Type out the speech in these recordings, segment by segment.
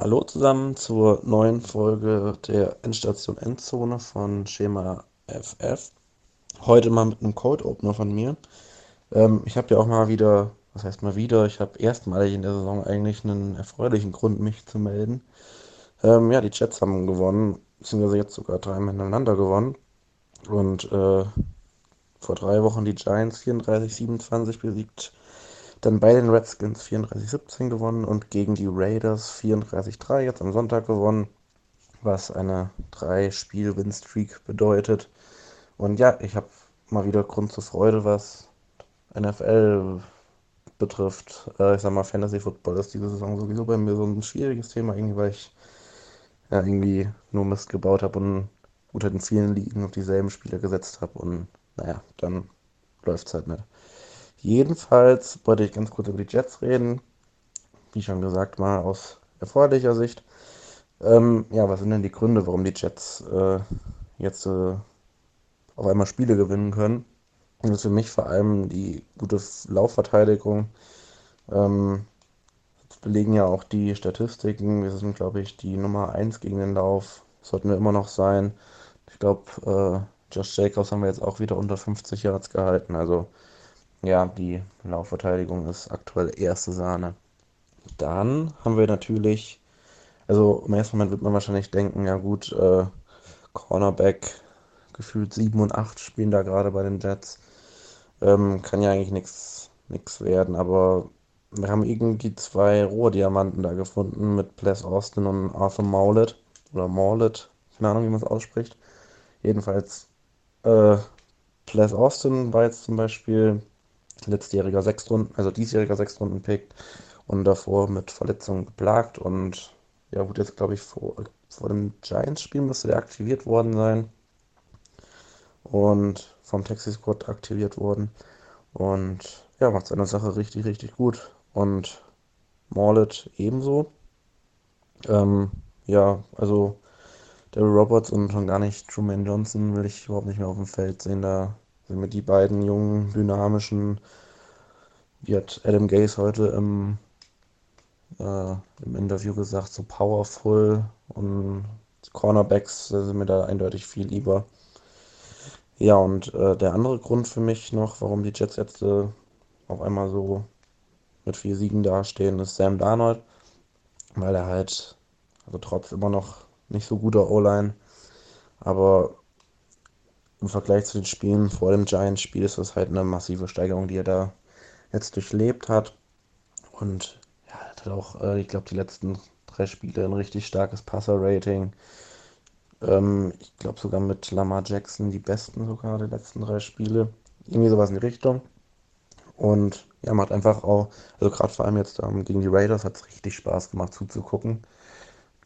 Hallo zusammen zur neuen Folge der Endstation Endzone von Schema FF. Heute mal mit einem Code Opener von mir. Ähm, ich habe ja auch mal wieder, was heißt mal wieder, ich habe erstmalig in der Saison eigentlich einen erfreulichen Grund, mich zu melden. Ähm, ja, die Jets haben gewonnen, beziehungsweise jetzt sogar dreimal hintereinander gewonnen. Und äh, vor drei Wochen die Giants 34-27 besiegt dann bei den Redskins 34-17 gewonnen und gegen die Raiders 34-3 jetzt am Sonntag gewonnen, was eine 3-Spiel-Win-Streak bedeutet. Und ja, ich habe mal wieder Grund zur Freude, was NFL betrifft. Äh, ich sag mal, Fantasy Football ist diese Saison sowieso bei mir so ein schwieriges Thema, irgendwie, weil ich ja irgendwie nur Mist gebaut habe und halt in vielen Ligen auf dieselben Spieler gesetzt habe und naja, dann läuft es halt nicht. Jedenfalls wollte ich ganz kurz über die Jets reden. Wie schon gesagt, mal aus erfreulicher Sicht. Ähm, ja, was sind denn die Gründe, warum die Jets äh, jetzt äh, auf einmal Spiele gewinnen können? Und das ist für mich vor allem die gute Laufverteidigung. Ähm, das belegen ja auch die Statistiken. Wir sind, glaube ich, die Nummer 1 gegen den Lauf. Sollten wir immer noch sein. Ich glaube, äh, Josh Jacobs haben wir jetzt auch wieder unter 50 Yards gehalten. Also ja, die Laufverteidigung ist aktuell erste Sahne. Dann haben wir natürlich, also im ersten Moment wird man wahrscheinlich denken, ja gut, äh, Cornerback gefühlt 7 und 8 spielen da gerade bei den Jets. Ähm, kann ja eigentlich nichts werden, aber wir haben irgendwie zwei Rohdiamanten da gefunden mit Bless Austin und Arthur Maulet oder Maulet, keine Ahnung, wie man es ausspricht. Jedenfalls, äh, Bless Austin war jetzt zum Beispiel letztjähriger Sechstrunden, also diesjähriger Sechstrunden-Pick und davor mit Verletzungen geplagt und ja, gut, jetzt glaube ich vor, vor dem Giants-Spiel müsste der aktiviert worden sein und vom Taxi Squad aktiviert worden und ja, macht seine Sache richtig, richtig gut und Morlet ebenso. Ähm, ja, also Daryl Roberts und schon gar nicht Truman Johnson will ich überhaupt nicht mehr auf dem Feld sehen. Da sind mir die beiden jungen, dynamischen, wie hat Adam Gaze heute im, äh, im Interview gesagt, so powerful und Cornerbacks sind mir da eindeutig viel lieber. Ja, und äh, der andere Grund für mich noch, warum die Jets jetzt äh, auf einmal so mit vier Siegen dastehen, ist Sam Darnold, weil er halt, also trotz immer noch nicht so guter O-Line, aber im Vergleich zu den Spielen vor dem Giants-Spiel ist das halt eine massive Steigerung, die er da jetzt durchlebt hat. Und ja, er hat auch, äh, ich glaube, die letzten drei Spiele ein richtig starkes Passer-Rating. Ähm, ich glaube sogar mit Lamar Jackson die besten sogar der letzten drei Spiele. Irgendwie sowas in die Richtung. Und ja, macht einfach auch, also gerade vor allem jetzt ähm, gegen die Raiders hat es richtig Spaß gemacht zuzugucken.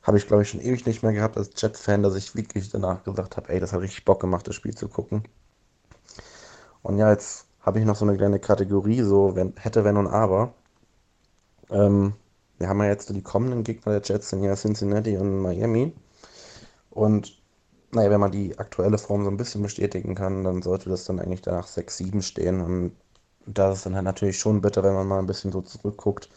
Habe ich, glaube ich, schon ewig nicht mehr gehabt als Jets-Fan, dass ich wirklich danach gesagt habe, ey, das hat richtig Bock gemacht, das Spiel zu gucken. Und ja, jetzt habe ich noch so eine kleine Kategorie, so wenn, hätte, wenn und aber. Ähm, wir haben ja jetzt die kommenden Gegner der Jets sind ja Cincinnati und Miami. Und naja, wenn man die aktuelle Form so ein bisschen bestätigen kann, dann sollte das dann eigentlich danach 6-7 stehen. Und das ist dann halt natürlich schon bitter, wenn man mal ein bisschen so zurückguckt.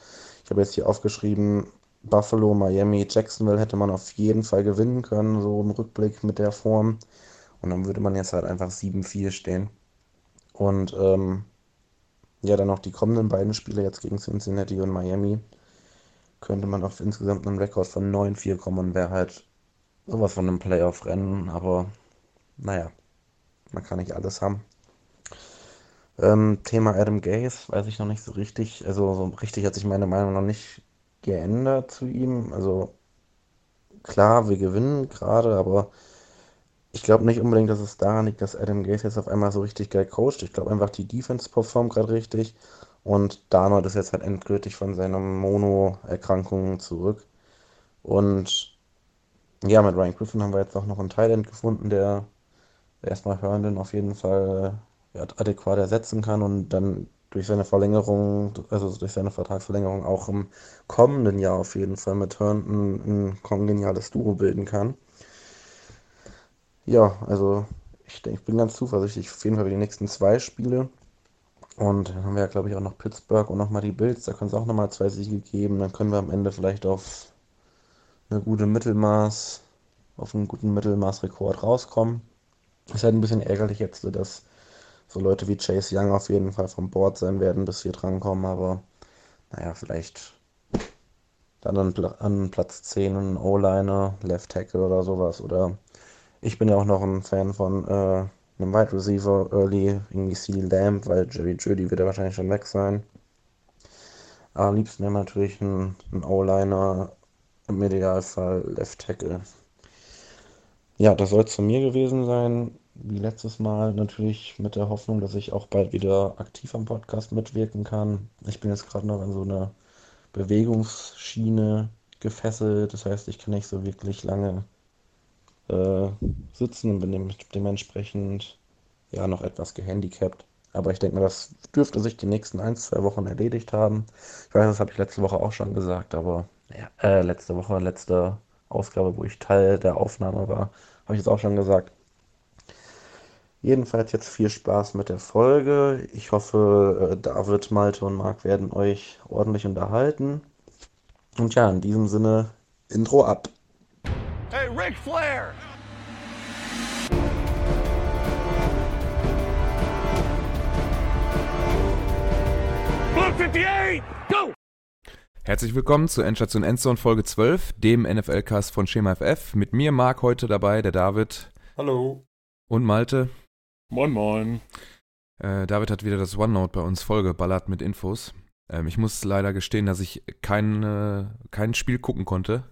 Ich habe jetzt hier aufgeschrieben, Buffalo, Miami, Jacksonville hätte man auf jeden Fall gewinnen können, so im Rückblick mit der Form. Und dann würde man jetzt halt einfach 7-4 stehen. Und ähm, ja, dann noch die kommenden beiden Spiele jetzt gegen Cincinnati und Miami. Könnte man auf insgesamt einen Rekord von 9-4 kommen und wäre halt sowas von einem Playoff-Rennen. Aber naja, man kann nicht alles haben. Ähm, Thema Adam Gaze weiß ich noch nicht so richtig. Also so richtig hat sich meine Meinung noch nicht geändert zu ihm. Also klar, wir gewinnen gerade, aber ich glaube nicht unbedingt, dass es daran liegt, dass Adam Gaze jetzt auf einmal so richtig geil coacht. Ich glaube einfach, die Defense performt gerade richtig. Und Darnold ist jetzt halt endgültig von seiner Mono-Erkrankung zurück. Und ja, mit Ryan Griffin haben wir jetzt auch noch einen Thailand gefunden, der erstmal Herndon auf jeden Fall ja, adäquat ersetzen kann und dann durch seine Verlängerung, also durch seine Vertragsverlängerung auch im kommenden Jahr auf jeden Fall mit Herndon ein kongeniales Duo bilden kann. Ja, also ich, denke, ich bin ganz zuversichtlich auf jeden Fall für die nächsten zwei Spiele. Und dann haben wir ja, glaube ich, auch noch Pittsburgh und nochmal die Bills. Da können es auch nochmal zwei Siege geben. Dann können wir am Ende vielleicht auf eine gute Mittelmaß, auf einen guten Mittelmaßrekord rauskommen. Ist halt ein bisschen ärgerlich jetzt, dass so Leute wie Chase Young auf jeden Fall vom Board sein werden, bis wir drankommen, aber naja, vielleicht dann an, an Platz 10 ein O-Liner, Left Tackle oder sowas. Oder ich bin ja auch noch ein Fan von äh, einem Wide Receiver Early, irgendwie C. Lamb, weil Jerry Judy wird ja wahrscheinlich schon weg sein. Aber am liebsten wäre natürlich ein, ein O-Liner, im Idealfall Left Tackle. Ja, das soll es von mir gewesen sein. Wie letztes Mal natürlich mit der Hoffnung, dass ich auch bald wieder aktiv am Podcast mitwirken kann. Ich bin jetzt gerade noch in so einer Bewegungsschiene gefesselt. Das heißt, ich kann nicht so wirklich lange äh, sitzen und bin dementsprechend ja noch etwas gehandicapt. Aber ich denke mal, das dürfte sich die nächsten ein, zwei Wochen erledigt haben. Ich weiß, das habe ich letzte Woche auch schon gesagt, aber ja, äh, letzte Woche, letzte Ausgabe, wo ich Teil der Aufnahme war, habe ich es auch schon gesagt. Jedenfalls jetzt viel Spaß mit der Folge. Ich hoffe, äh, David, Malte und Marc werden euch ordentlich unterhalten. Und ja, in diesem Sinne, Intro ab. Hey, Ric Flair! Blue 58, go! Herzlich willkommen zu Endstation Endzone Folge 12, dem NFL-Cast von Schema FF. Mit mir, Marc, heute dabei, der David. Hallo. Und Malte. Moin, moin. Äh, David hat wieder das OneNote bei uns vollgeballert mit Infos. Ähm, ich muss leider gestehen, dass ich kein, äh, kein Spiel gucken konnte.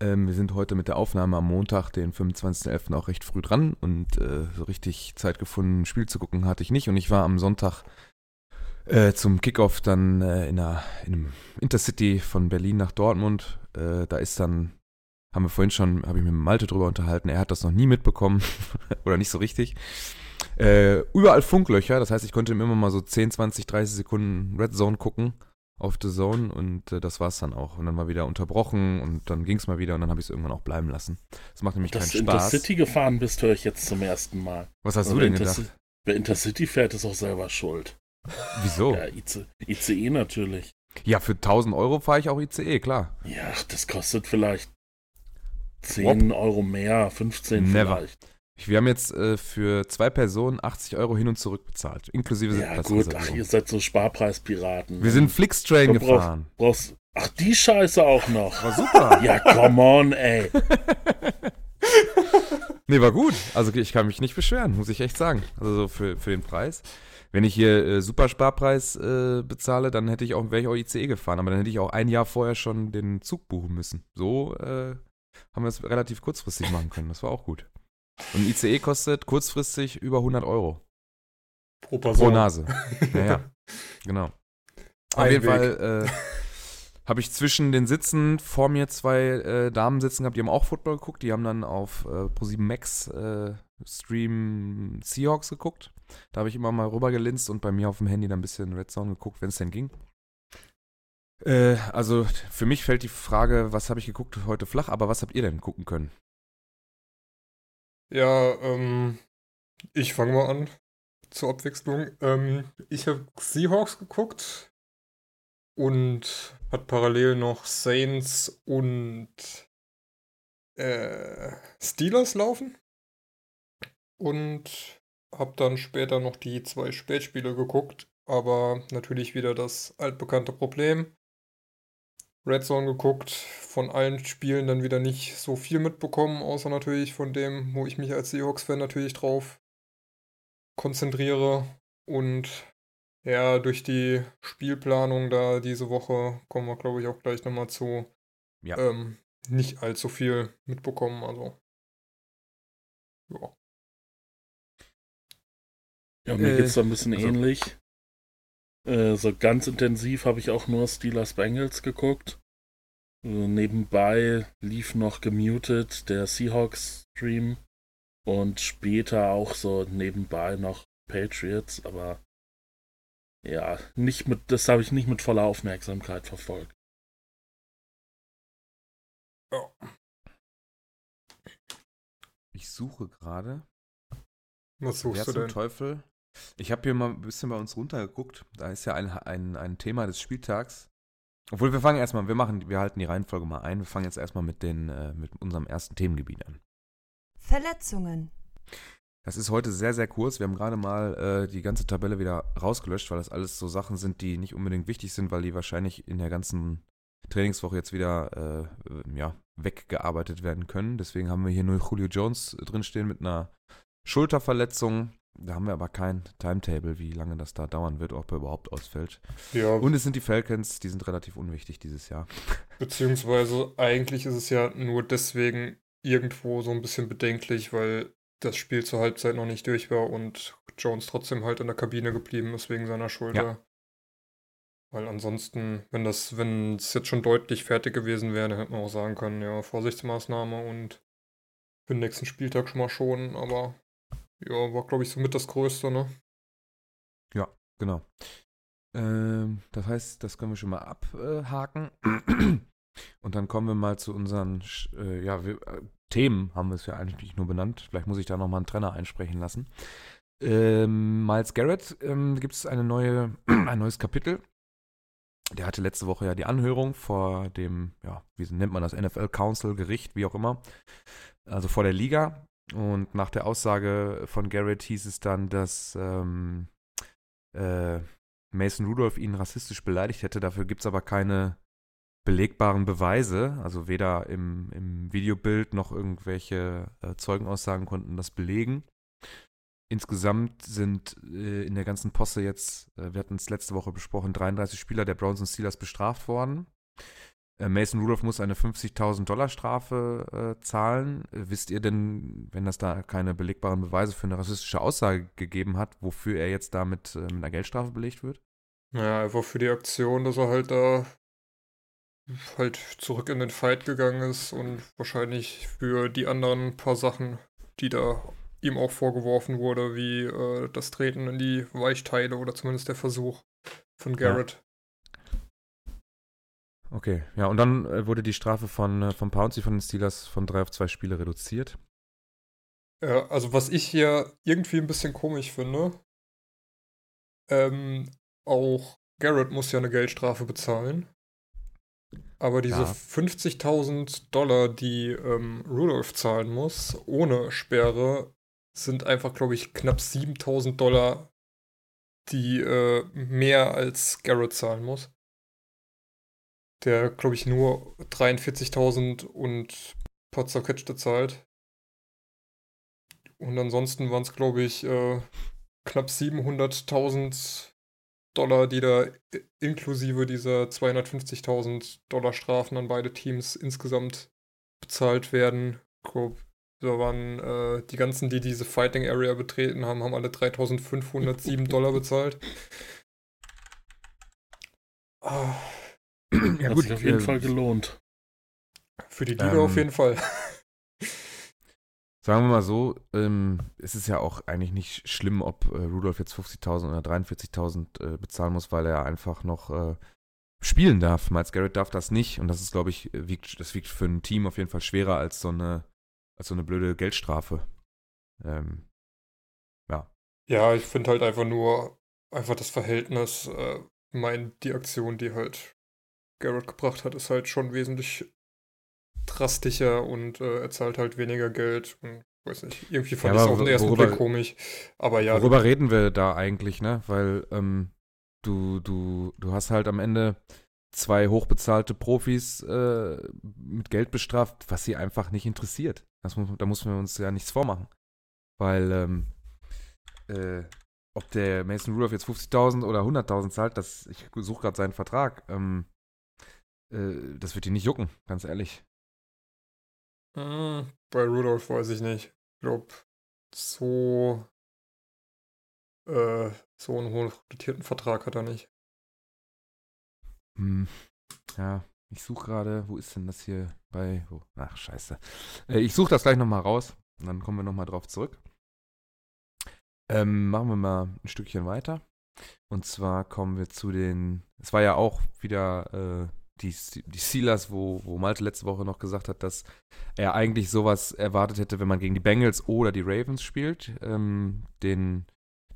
Ähm, wir sind heute mit der Aufnahme am Montag, den 25.11. auch recht früh dran und äh, so richtig Zeit gefunden, ein Spiel zu gucken hatte ich nicht. Und ich war am Sonntag äh, zum Kickoff dann äh, in, einer, in einem Intercity von Berlin nach Dortmund. Äh, da ist dann haben wir vorhin schon, habe ich mit Malte drüber unterhalten, er hat das noch nie mitbekommen oder nicht so richtig. Äh, überall Funklöcher, das heißt, ich konnte immer mal so 10, 20, 30 Sekunden Red Zone gucken auf The Zone und äh, das es dann auch. Und dann mal wieder unterbrochen und dann ging es mal wieder und dann habe ich es irgendwann auch bleiben lassen. Das macht nämlich Dass keinen Spaß. Dass du Intercity gefahren bist, höre ich jetzt zum ersten Mal. Was hast Oder du denn Interci gedacht? Wer Intercity fährt, ist auch selber schuld. Wieso? Ja, IC, ICE natürlich. Ja, für 1000 Euro fahre ich auch ICE, klar. Ja, das kostet vielleicht 10 Wop. Euro mehr, 15 Never. vielleicht. Wir haben jetzt äh, für zwei Personen 80 Euro hin und zurück bezahlt, inklusive Ja gut, ach, ihr seid so Sparpreispiraten. Wir sind Flixtrain gefahren. Brauchst, ach, die Scheiße auch noch. War super. ja, come on, ey. nee, war gut. Also ich kann mich nicht beschweren, muss ich echt sagen. Also so für, für den Preis. Wenn ich hier äh, super Sparpreis äh, bezahle, dann hätte ich auch, wäre ich auch ICE gefahren, aber dann hätte ich auch ein Jahr vorher schon den Zug buchen müssen. So äh, haben wir es relativ kurzfristig machen können. Das war auch gut. Und ein ICE kostet kurzfristig über 100 Euro. Pro Person. Pro Nase. Naja, genau. Auf jeden Weg. Fall äh, habe ich zwischen den Sitzen vor mir zwei äh, Damen sitzen gehabt, die haben auch Football geguckt. Die haben dann auf äh, Pro7 Max äh, Stream Seahawks geguckt. Da habe ich immer mal rüber gelinst und bei mir auf dem Handy dann ein bisschen Red Zone geguckt, wenn es denn ging. Äh, also für mich fällt die Frage, was habe ich geguckt heute flach, aber was habt ihr denn gucken können? Ja, ähm, ich fange mal an zur Abwechslung. Ähm, ich habe Seahawks geguckt und hat parallel noch Saints und äh, Steelers laufen. Und habe dann später noch die zwei Spätspiele geguckt, aber natürlich wieder das altbekannte Problem. Red Zone geguckt, von allen Spielen dann wieder nicht so viel mitbekommen, außer natürlich von dem, wo ich mich als Seahawks-Fan natürlich drauf konzentriere. Und ja, durch die Spielplanung da diese Woche kommen wir, glaube ich, auch gleich nochmal zu. Ja. Ähm, nicht allzu viel mitbekommen, also. Ja. Ja, mir äh, geht es da ein bisschen also, ähnlich. Äh, so ganz intensiv habe ich auch nur Steelers Bengals geguckt. Also nebenbei lief noch gemutet der Seahawks Stream und später auch so nebenbei noch Patriots, aber ja, nicht mit, das habe ich nicht mit voller Aufmerksamkeit verfolgt. Ja. Ich suche gerade. Was suchst Wer du denn? Teufel ich habe hier mal ein bisschen bei uns runtergeguckt. Da ist ja ein, ein, ein Thema des Spieltags. obwohl wir fangen erstmal, wir machen, wir halten die Reihenfolge mal ein. Wir fangen jetzt erstmal mit den, äh, mit unserem ersten Themengebiet an. Verletzungen. Das ist heute sehr, sehr kurz. Wir haben gerade mal äh, die ganze Tabelle wieder rausgelöscht, weil das alles so Sachen sind, die nicht unbedingt wichtig sind, weil die wahrscheinlich in der ganzen Trainingswoche jetzt wieder äh, ja, weggearbeitet werden können. Deswegen haben wir hier nur Julio Jones drinstehen mit einer Schulterverletzung. Da haben wir aber kein Timetable, wie lange das da dauern wird, ob er überhaupt ausfällt. Ja. Und es sind die Falcons, die sind relativ unwichtig dieses Jahr. Beziehungsweise eigentlich ist es ja nur deswegen irgendwo so ein bisschen bedenklich, weil das Spiel zur Halbzeit noch nicht durch war und Jones trotzdem halt in der Kabine geblieben ist wegen seiner Schulter. Ja. Weil ansonsten, wenn das, wenn es jetzt schon deutlich fertig gewesen wäre, dann hätte man auch sagen können, ja, Vorsichtsmaßnahme und für den nächsten Spieltag schon mal schon, aber ja, war glaube ich somit das Größte, ne? Ja, genau. Ähm, das heißt, das können wir schon mal abhaken. Und dann kommen wir mal zu unseren äh, ja, wir, äh, Themen, haben wir es ja eigentlich nur benannt. Vielleicht muss ich da nochmal einen Trainer einsprechen lassen. Ähm, Miles Garrett ähm, gibt es neue, ein neues Kapitel. Der hatte letzte Woche ja die Anhörung vor dem, ja, wie nennt man das, NFL Council, Gericht, wie auch immer. Also vor der Liga. Und nach der Aussage von Garrett hieß es dann, dass ähm, äh, Mason Rudolph ihn rassistisch beleidigt hätte. Dafür gibt es aber keine belegbaren Beweise. Also weder im, im Videobild noch irgendwelche äh, Zeugenaussagen konnten das belegen. Insgesamt sind äh, in der ganzen Posse jetzt, äh, wir hatten es letzte Woche besprochen, 33 Spieler der Browns und Steelers bestraft worden. Äh, Mason Rudolph muss eine 50.000 Dollar Strafe äh, zahlen. Äh, wisst ihr denn, wenn das da keine belegbaren Beweise für eine rassistische Aussage gegeben hat, wofür er jetzt damit mit einer Geldstrafe belegt wird? Naja, einfach für die Aktion, dass er halt da halt zurück in den Fight gegangen ist und wahrscheinlich für die anderen paar Sachen, die da ihm auch vorgeworfen wurde, wie äh, das Treten in die Weichteile oder zumindest der Versuch von Garrett. Ja. Okay, ja, und dann äh, wurde die Strafe von, äh, von Pouncy von den Steelers von drei auf zwei Spiele reduziert. Ja, also was ich hier irgendwie ein bisschen komisch finde, ähm, auch Garrett muss ja eine Geldstrafe bezahlen. Aber diese ja. 50.000 Dollar, die ähm, Rudolph zahlen muss, ohne Sperre, sind einfach, glaube ich, knapp 7.000 Dollar, die äh, mehr als Garrett zahlen muss. Der, glaube ich, nur 43.000 und paar zerquetschte zahlt. Und ansonsten waren es, glaube ich, äh, knapp 700.000 Dollar, die da inklusive dieser 250.000 Dollar Strafen an beide Teams insgesamt bezahlt werden. Grob. Da waren äh, die ganzen, die diese Fighting Area betreten haben, haben alle 3.507 Dollar bezahlt. Ah. Ja, Hat gut, sich auf jeden äh, Fall gelohnt. Für die Liga ähm, auf jeden Fall. Sagen wir mal so, ähm, es ist ja auch eigentlich nicht schlimm, ob äh, Rudolf jetzt 50.000 oder 43.000 äh, bezahlen muss, weil er einfach noch äh, spielen darf. Miles Garrett darf das nicht und das ist, glaube ich, wiegt, das wiegt für ein Team auf jeden Fall schwerer als so eine, als so eine blöde Geldstrafe. Ähm, ja. Ja, ich finde halt einfach nur einfach das Verhältnis, äh, mein, die Aktion, die halt Garrett gebracht hat, ist halt schon wesentlich drastischer und äh, er zahlt halt weniger Geld und weiß nicht, irgendwie fand ja, ich es auf den ersten worüber, Blick komisch. Aber ja. Worüber reden wir da eigentlich, ne? Weil ähm, du, du, du hast halt am Ende zwei hochbezahlte Profis äh, mit Geld bestraft, was sie einfach nicht interessiert. Das muss, da müssen wir uns ja nichts vormachen. Weil, ähm, äh, ob der Mason Rudolph jetzt 50.000 oder 100.000 zahlt, das, ich suche gerade seinen Vertrag, ähm, äh, das wird ihn nicht jucken, ganz ehrlich. Hm, bei Rudolf weiß ich nicht. Ich glaube, so, äh, so einen hohen dotierten Vertrag hat er nicht. Hm. Ja, ich suche gerade, wo ist denn das hier bei, oh, ach scheiße. Äh, ich suche das gleich nochmal raus und dann kommen wir nochmal drauf zurück. Ähm, machen wir mal ein Stückchen weiter. Und zwar kommen wir zu den, es war ja auch wieder äh, die, die Steelers, wo, wo Malte letzte Woche noch gesagt hat, dass er eigentlich sowas erwartet hätte, wenn man gegen die Bengals oder die Ravens spielt. Ähm, den,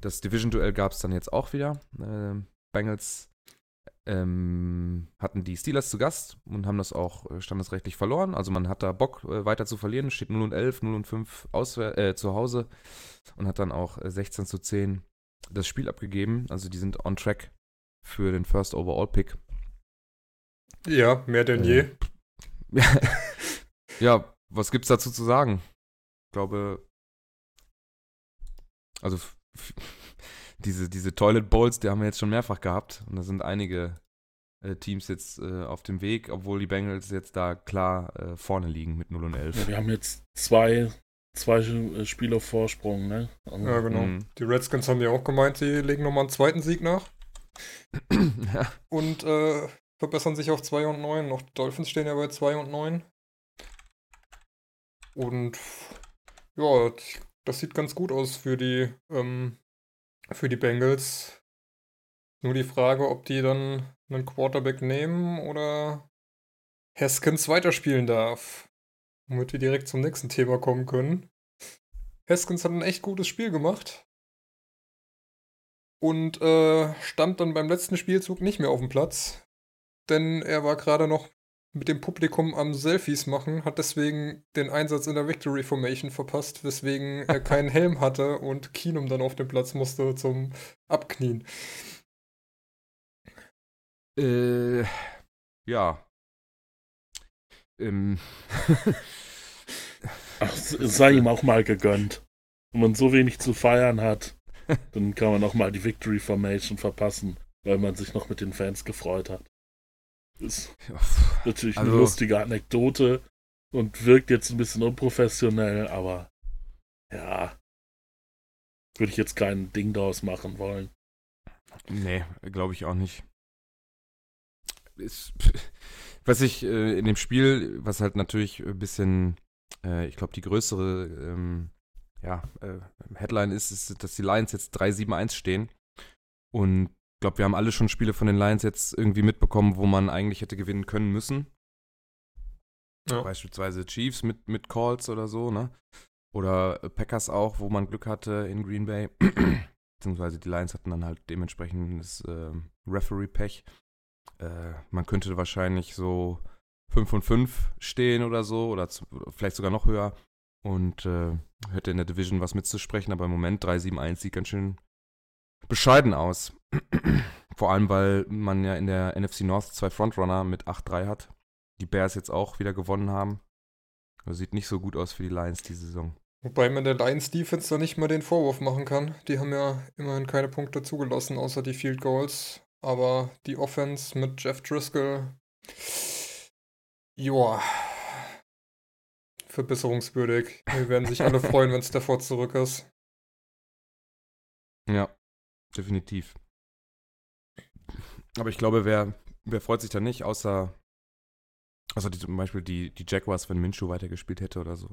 das Division-Duell gab es dann jetzt auch wieder. Ähm, Bengals ähm, hatten die Steelers zu Gast und haben das auch äh, standesrechtlich verloren. Also man hat da Bock äh, weiter zu verlieren. Steht 0 und 11, 0 und 5 auswär äh, zu Hause und hat dann auch 16 äh, zu 10 das Spiel abgegeben. Also die sind on track für den First Overall Pick. Ja, mehr denn je. ja, was gibt's dazu zu sagen? Ich glaube, also diese, diese Toilet Bowls, die haben wir jetzt schon mehrfach gehabt. Und da sind einige äh, Teams jetzt äh, auf dem Weg, obwohl die Bengals jetzt da klar äh, vorne liegen mit 0 und 11. Ja, wir haben jetzt zwei, zwei äh, Spiele Vorsprung, ne? Also, ja, genau. Mhm. Die Redskins haben ja auch gemeint, sie legen nochmal einen zweiten Sieg nach. ja. Und äh, verbessern sich auf 2 und 9. Noch die Dolphins stehen ja bei 2 und 9. Und ja, das sieht ganz gut aus für die ähm, für die Bengals. Nur die Frage, ob die dann einen Quarterback nehmen oder Haskins weiterspielen darf. Womit wir direkt zum nächsten Thema kommen können. Haskins hat ein echt gutes Spiel gemacht. Und äh, stand dann beim letzten Spielzug nicht mehr auf dem Platz. Denn er war gerade noch mit dem Publikum am Selfies machen, hat deswegen den Einsatz in der Victory Formation verpasst, weswegen er keinen Helm hatte und Keenum dann auf den Platz musste zum Abknien. Äh, ja. Ähm. Ach, es sei ihm auch mal gegönnt. Wenn man so wenig zu feiern hat, dann kann man auch mal die Victory Formation verpassen, weil man sich noch mit den Fans gefreut hat. Ist natürlich also, eine lustige Anekdote und wirkt jetzt ein bisschen unprofessionell, aber ja, würde ich jetzt kein Ding daraus machen wollen. Nee, glaube ich auch nicht. Ist, was ich äh, in dem Spiel, was halt natürlich ein bisschen, äh, ich glaube, die größere ähm, ja, äh, Headline ist, ist, dass die Lions jetzt 3-7-1 stehen. Und ich glaube, wir haben alle schon Spiele von den Lions jetzt irgendwie mitbekommen, wo man eigentlich hätte gewinnen können müssen. Ja. Beispielsweise Chiefs mit, mit Calls oder so, ne? Oder Packers auch, wo man Glück hatte in Green Bay. Beziehungsweise die Lions hatten dann halt dementsprechend das äh, Referee-Pech. Äh, man könnte wahrscheinlich so 5 und 5 stehen oder so, oder zu, vielleicht sogar noch höher. Und äh, hätte in der Division was mitzusprechen, aber im Moment 3-7-1 sieht ganz schön bescheiden aus. Vor allem, weil man ja in der NFC North zwei Frontrunner mit 8-3 hat. Die Bears jetzt auch wieder gewonnen haben. Das sieht nicht so gut aus für die Lions diese Saison. Wobei man der Lions Defense da nicht mal den Vorwurf machen kann. Die haben ja immerhin keine Punkte zugelassen, außer die Field Goals. Aber die Offense mit Jeff Driscoll, joa, verbesserungswürdig. Wir werden sich alle freuen, wenn Stafford zurück ist. Ja, definitiv. Aber ich glaube, wer, wer freut sich da nicht, außer, außer die, zum Beispiel die, die Jaguars, wenn Minshew weitergespielt hätte oder so.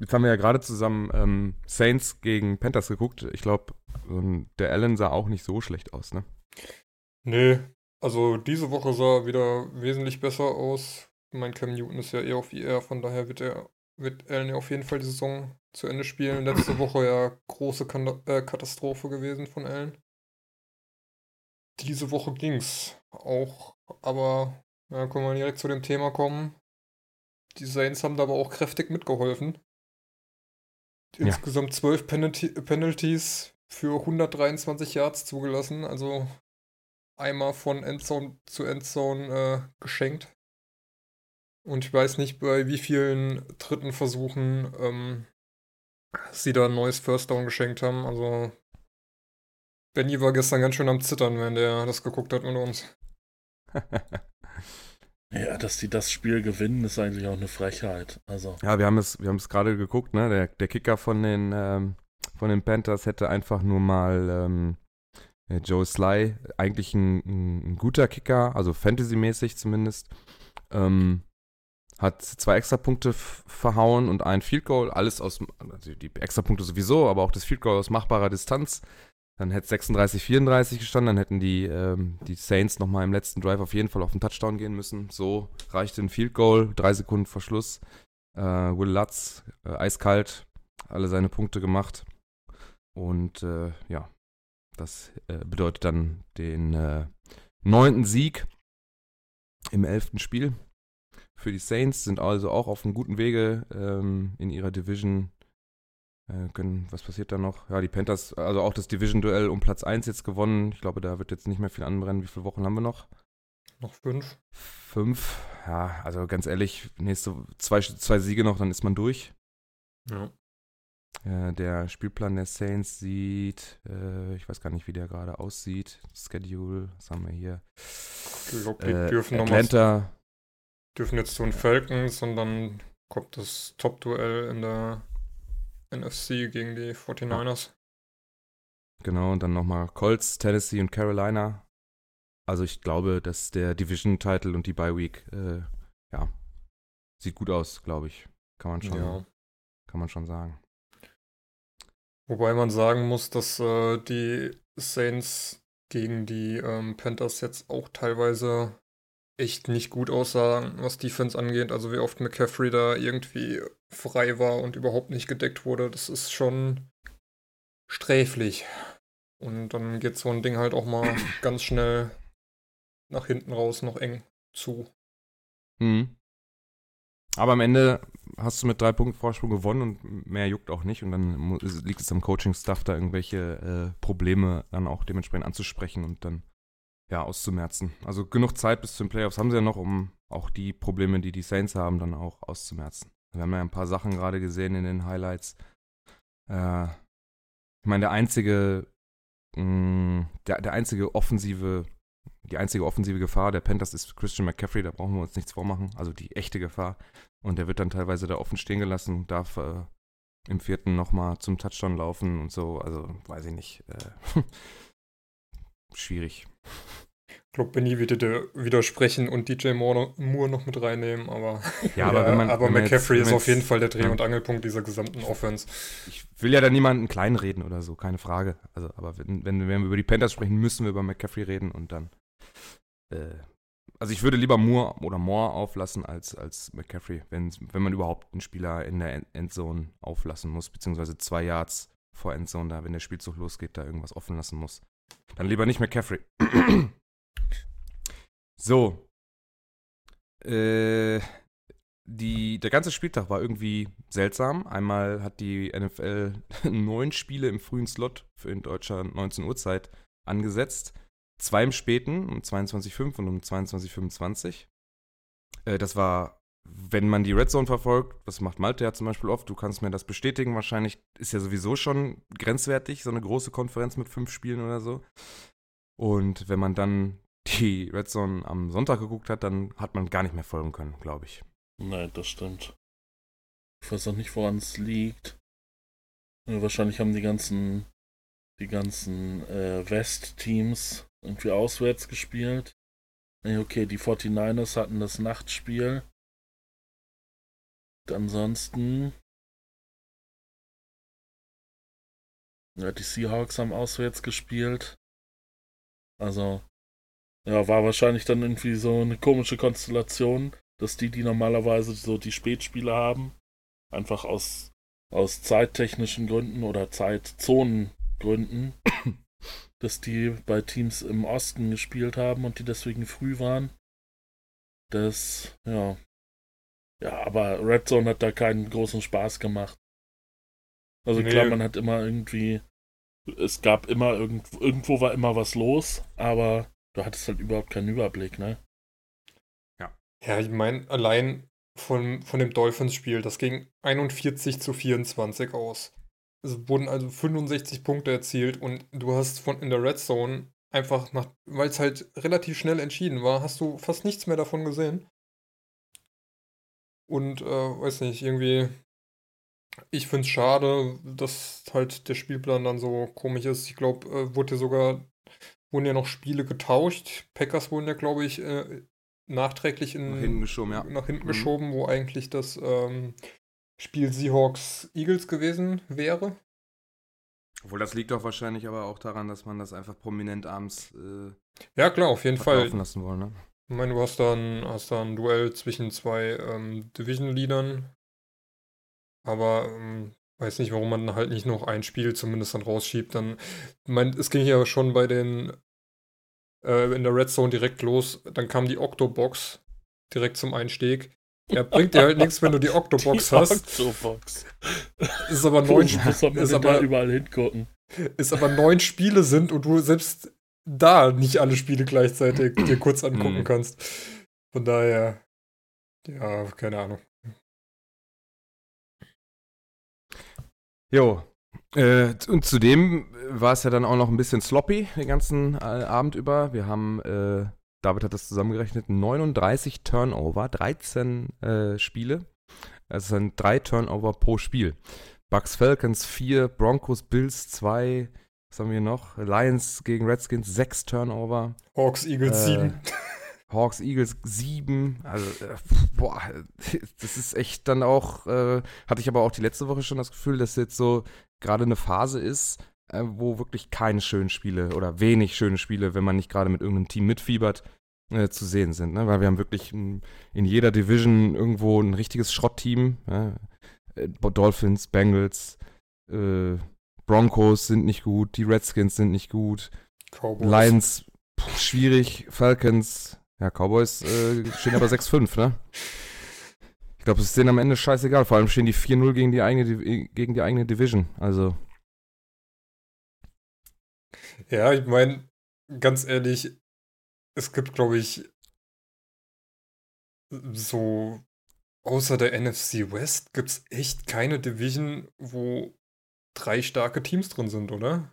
Jetzt haben wir ja gerade zusammen ähm, Saints gegen Panthers geguckt. Ich glaube, ähm, der Allen sah auch nicht so schlecht aus, ne? Nee, also diese Woche sah er wieder wesentlich besser aus. Mein Cam Newton ist ja eher auf IR, von daher wird er wird Allen ja auf jeden Fall die Saison zu Ende spielen. Letzte Woche ja große äh, Katastrophe gewesen von Allen. Diese Woche ging's auch, aber ja, können wir direkt zu dem Thema kommen. Die Saints haben da aber auch kräftig mitgeholfen. Insgesamt zwölf Penalty Penalties für 123 Yards zugelassen, also einmal von Endzone zu Endzone äh, geschenkt. Und ich weiß nicht, bei wie vielen dritten Versuchen ähm, sie da ein neues First Down geschenkt haben. Also Benny war gestern ganz schön am Zittern, wenn der das geguckt hat mit uns. ja, dass die das Spiel gewinnen, ist eigentlich auch eine Frechheit. Also. Ja, wir haben es, wir haben es gerade geguckt, ne? Der, der Kicker von den, ähm, von den Panthers hätte einfach nur mal ähm, Joe Sly, eigentlich ein, ein, guter Kicker, also Fantasy-mäßig zumindest. Ähm, hat zwei Extrapunkte verhauen und ein Field Goal, alles aus, also die Extrapunkte sowieso, aber auch das Field Goal aus machbarer Distanz. Dann hätte es 36, 34 gestanden, dann hätten die, ähm, die Saints nochmal im letzten Drive auf jeden Fall auf den Touchdown gehen müssen. So reichte ein Field Goal, drei Sekunden vor Schluss. Äh, Will Lutz, äh, eiskalt, alle seine Punkte gemacht. Und äh, ja, Das äh, bedeutet dann den äh, neunten Sieg im elften Spiel für die Saints, sind also auch auf einem guten Wege ähm, in ihrer Division. Äh, können, was passiert da noch? Ja, die Panthers, also auch das Division-Duell um Platz 1 jetzt gewonnen. Ich glaube, da wird jetzt nicht mehr viel anbrennen. Wie viele Wochen haben wir noch? Noch fünf. Fünf, ja, also ganz ehrlich, nächste zwei, zwei Siege noch, dann ist man durch. Ja. Äh, der Spielplan der Saints sieht, äh, ich weiß gar nicht, wie der gerade aussieht. Schedule, was haben wir hier? Ich glaube, die Äh, dürfen, Atlanta, dürfen jetzt zu den Falcons und dann kommt das Top-Duell in der NFC gegen die 49ers. genau, und dann nochmal Colts, Tennessee und Carolina. Also ich glaube, dass der Division-Title und die Bye-Week, äh, ja, sieht gut aus, glaube ich. Kann man schon, Ja. kann man schon sagen. Wobei man sagen muss, dass äh, die Saints gegen die ähm, Panthers jetzt auch teilweise echt nicht gut aussahen, was Defense angeht. Also wie oft McCaffrey da irgendwie frei war und überhaupt nicht gedeckt wurde, das ist schon sträflich. Und dann geht so ein Ding halt auch mal ganz schnell nach hinten raus noch eng zu. Mhm. Aber am Ende hast du mit drei Punkten Vorsprung gewonnen und mehr juckt auch nicht. Und dann liegt es am Coaching-Staff, da irgendwelche äh, Probleme dann auch dementsprechend anzusprechen und dann ja auszumerzen. Also genug Zeit bis zu den Playoffs haben sie ja noch, um auch die Probleme, die die Saints haben, dann auch auszumerzen. Wir haben ja ein paar Sachen gerade gesehen in den Highlights. Äh, ich meine, der einzige, mh, der, der einzige offensive die einzige offensive Gefahr der Panthers ist Christian McCaffrey, da brauchen wir uns nichts vormachen. Also die echte Gefahr. Und der wird dann teilweise da offen stehen gelassen, darf äh, im vierten nochmal zum Touchdown laufen und so. Also weiß ich nicht. Äh, schwierig. Ich glaube, Benny würde dir widersprechen und DJ Moore, Moore noch mit reinnehmen, aber, Ja, aber wenn man- aber wenn jetzt- McCaffrey wenn ist auf jeden jetzt- Fall der Dreh- ja. und Angelpunkt dieser gesamten Offense. Ich will ja da niemanden kleinreden oder so, keine Frage. Also, aber wenn, wenn, wenn wir über die Panthers sprechen, müssen wir über McCaffrey reden und dann. Äh, also ich würde lieber Moore oder Moore auflassen als, als McCaffrey, wenn, wenn man überhaupt einen Spieler in der End- Endzone auflassen muss, beziehungsweise zwei Yards vor Endzone, da, wenn der Spielzug losgeht, da irgendwas offen lassen muss. Dann lieber nicht McCaffrey. so. Äh, die, der ganze Spieltag war irgendwie seltsam. Einmal hat die NFL neun Spiele im frühen Slot für in deutscher 19 Uhr Zeit angesetzt. Zwei im späten, um 22.05 und um 22.25. Äh, das war, wenn man die Red Zone verfolgt, das macht Malte ja zum Beispiel oft, du kannst mir das bestätigen, wahrscheinlich ist ja sowieso schon grenzwertig, so eine große Konferenz mit fünf Spielen oder so. Und wenn man dann die Red Zone am Sonntag geguckt hat, dann hat man gar nicht mehr folgen können, glaube ich. Nein, das stimmt. Ich weiß auch nicht, woran es liegt. Äh, Wahrscheinlich haben die ganzen, die ganzen äh, West-Teams irgendwie auswärts gespielt. Okay, die 49ers hatten das Nachtspiel. Ansonsten. Ja, die Seahawks haben auswärts gespielt. Also, ja, war wahrscheinlich dann irgendwie so eine komische Konstellation, dass die, die normalerweise so die Spätspiele haben, einfach aus, aus zeittechnischen Gründen oder Zeitzonengründen, dass die bei Teams im Osten gespielt haben und die deswegen früh waren. Das, ja. Ja, aber Red Zone hat da keinen großen Spaß gemacht. Also Nee. klar, man hat immer irgendwie, es gab immer, irgendwo, irgendwo war immer was los, aber du hattest halt überhaupt keinen Überblick, ne? Ja, ich meine, allein von, von dem Dolphins-Spiel, das ging 41 zu 24 aus. Es wurden also 65 Punkte erzielt und du hast von in der Red Zone einfach nach, weil es halt relativ schnell entschieden war, hast du fast nichts mehr davon gesehen. Und, äh, weiß nicht, irgendwie, ich finde es schade, dass halt der Spielplan dann so komisch ist. Ich glaube, äh, wurde ja sogar, wurden ja noch Spiele getauscht. Packers wurden ja, glaube ich, äh, nachträglich in, Nach hinten geschoben, ja. nach hinten Mhm. geschoben, wo eigentlich das ähm, Spiel Seahawks-Eagles gewesen wäre. Obwohl, das liegt doch wahrscheinlich aber auch daran, dass man das einfach prominent abends äh, Ja, klar, auf jeden Fall. lassen wollen, ne? Ich meine, du hast dann, hast da ein Duell zwischen zwei ähm, Division-Leadern. Aber ähm, weiß nicht, warum man halt nicht noch ein Spiel zumindest dann rausschiebt. Dann, mein, es ging ja schon bei den äh, in der Red Zone direkt los. Dann kam die Octobox direkt zum Einstieg. Ja, bringt dir halt nichts, wenn du die Octobox die hast. Octobox. Ist aber neun Spiele. Ist aber überall hingucken. Ist aber neun Spiele sind und du selbst da nicht alle Spiele gleichzeitig dir kurz angucken hm. kannst. Von daher, ja, keine Ahnung. Jo. Äh, und zudem war es ja dann auch noch ein bisschen sloppy den ganzen äh, Abend über. Wir haben, äh, David hat das zusammengerechnet, 39 Turnover, 13 äh, Spiele. Es sind drei Turnover pro Spiel. Bucks Falcons 4, Broncos Bills 2, was haben wir noch? Lions gegen Redskins 6 Turnover. Hawks Eagles 7. Äh, Hawks, Eagles 7. Also, äh, boah, das ist echt dann auch, äh, hatte ich aber auch die letzte Woche schon das Gefühl, dass jetzt so gerade eine Phase ist, äh, wo wirklich keine schönen Spiele oder wenig schöne Spiele, wenn man nicht gerade mit irgendeinem Team mitfiebert, äh, zu sehen sind. Ne? Weil wir haben wirklich in, in jeder Division irgendwo ein richtiges Schrottteam. Ja? Äh, Dolphins, Bengals, äh, Broncos sind nicht gut, die Redskins sind nicht gut. Cowboys. Lions, pff, schwierig, Falcons, ja, Cowboys äh, stehen aber 6-5, ne? Ich glaube, es ist denen am Ende scheißegal. Vor allem stehen die 4-0 gegen die eigene, gegen die eigene Division. Also. Ja, ich meine, ganz ehrlich, es gibt, glaube ich, so außer der NFC West gibt es echt keine Division, wo drei starke Teams drin sind, oder?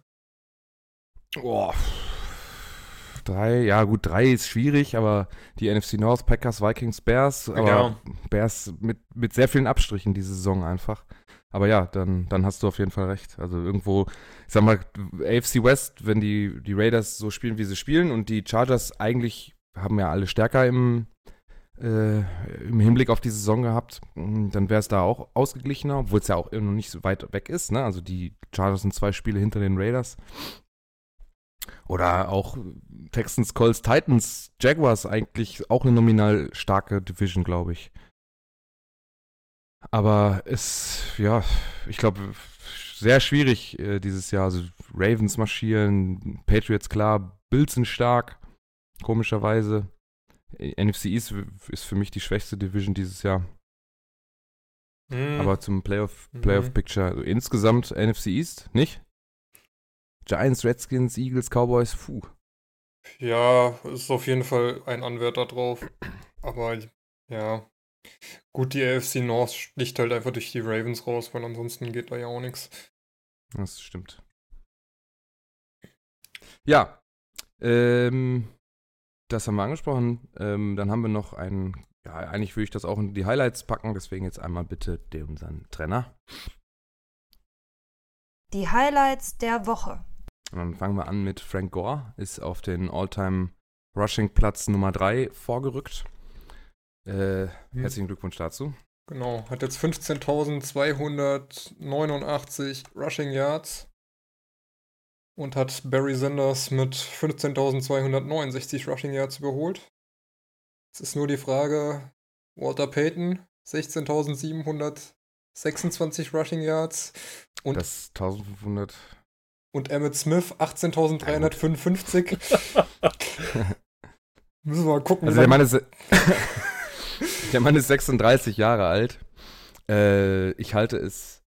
Boah, drei, ja gut, drei ist schwierig, aber die NFC North, Packers, Vikings, Bears, aber ja. Bears mit, mit sehr vielen Abstrichen diese Saison einfach. Aber ja, dann, dann hast du auf jeden Fall recht. Also irgendwo, ich sag mal, AFC West, wenn die, die Raiders so spielen, wie sie spielen und die Chargers eigentlich haben ja alle stärker im, äh, im Hinblick auf die Saison gehabt, dann wäre es da auch ausgeglichener, obwohl es ja auch noch nicht so weit weg ist. Ne? Also die Chargers sind zwei Spiele hinter den Raiders. Oder auch Texans, Colts, Titans, Jaguars eigentlich auch eine nominal starke Division, glaube ich. Aber es, ja, ich glaube, sehr schwierig äh, dieses Jahr. Also Ravens marschieren, Patriots klar, Bills sind stark, komischerweise. NFC East ist für mich die schwächste Division dieses Jahr. Mm. Aber zum Playoff, Playoff mm. Picture, also insgesamt NFC East, nicht? Giants, Redskins, Eagles, Cowboys, puh. Ja, ist auf jeden Fall ein Anwärter drauf. Aber ja. Gut, die AFC North sticht halt einfach durch die Ravens raus, weil ansonsten geht da ja auch nichts. Das stimmt. Ja. Ähm, das haben wir angesprochen. Ähm, dann haben wir noch einen, ja, eigentlich würde ich das auch in die Highlights packen, deswegen jetzt einmal bitte den, unseren Trainer. Die Highlights der Woche. Und dann fangen wir an mit Frank Gore, ist auf den All-Time Rushing Platz Nummer 3 vorgerückt. Äh, hm. Herzlichen Glückwunsch dazu. Genau, hat jetzt 15.289 Rushing Yards und hat Barry Sanders mit 15.269 Rushing Yards überholt. Es ist nur die Frage, Walter Payton 16.726 Rushing Yards und das 1500 und Emmett Smith 18.355. Müssen wir mal gucken. Also der Mann, ist, der Mann ist 36 Jahre alt. Äh, ich halte es,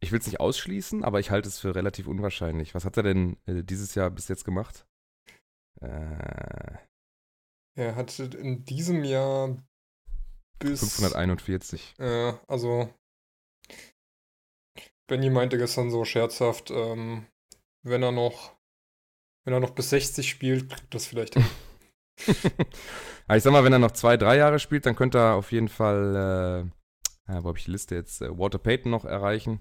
ich will es nicht ausschließen, aber ich halte es für relativ unwahrscheinlich. Was hat er denn äh, dieses Jahr bis jetzt gemacht? Äh, er hat in diesem Jahr bis 541. Äh, also Benny meinte gestern so scherzhaft, ähm, wenn er noch, wenn er noch bis 60 spielt, kriegt das vielleicht hin. ich sag mal, wenn er noch zwei, drei Jahre spielt, dann könnte er auf jeden Fall, äh, wo habe ich die Liste jetzt, äh, Walter Payton noch erreichen.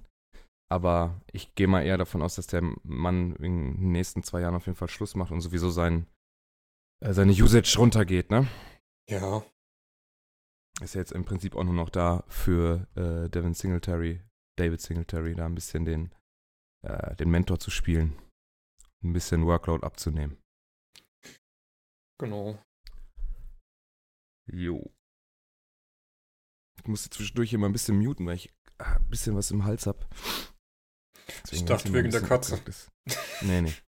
Aber ich gehe mal eher davon aus, dass der Mann in den nächsten zwei Jahren auf jeden Fall Schluss macht und sowieso sein, äh, seine Usage runtergeht, ne? Ja. Ist ja jetzt im Prinzip auch nur noch da für äh, Devin Singletary, David Singletary, da ein bisschen den äh, den Mentor zu spielen. Ein bisschen Workload abzunehmen. Genau. Jo. Ich musste zwischendurch immer ein bisschen muten, weil ich ein bisschen was im Hals habe. Ich dachte wegen der Katze. Nee, nee.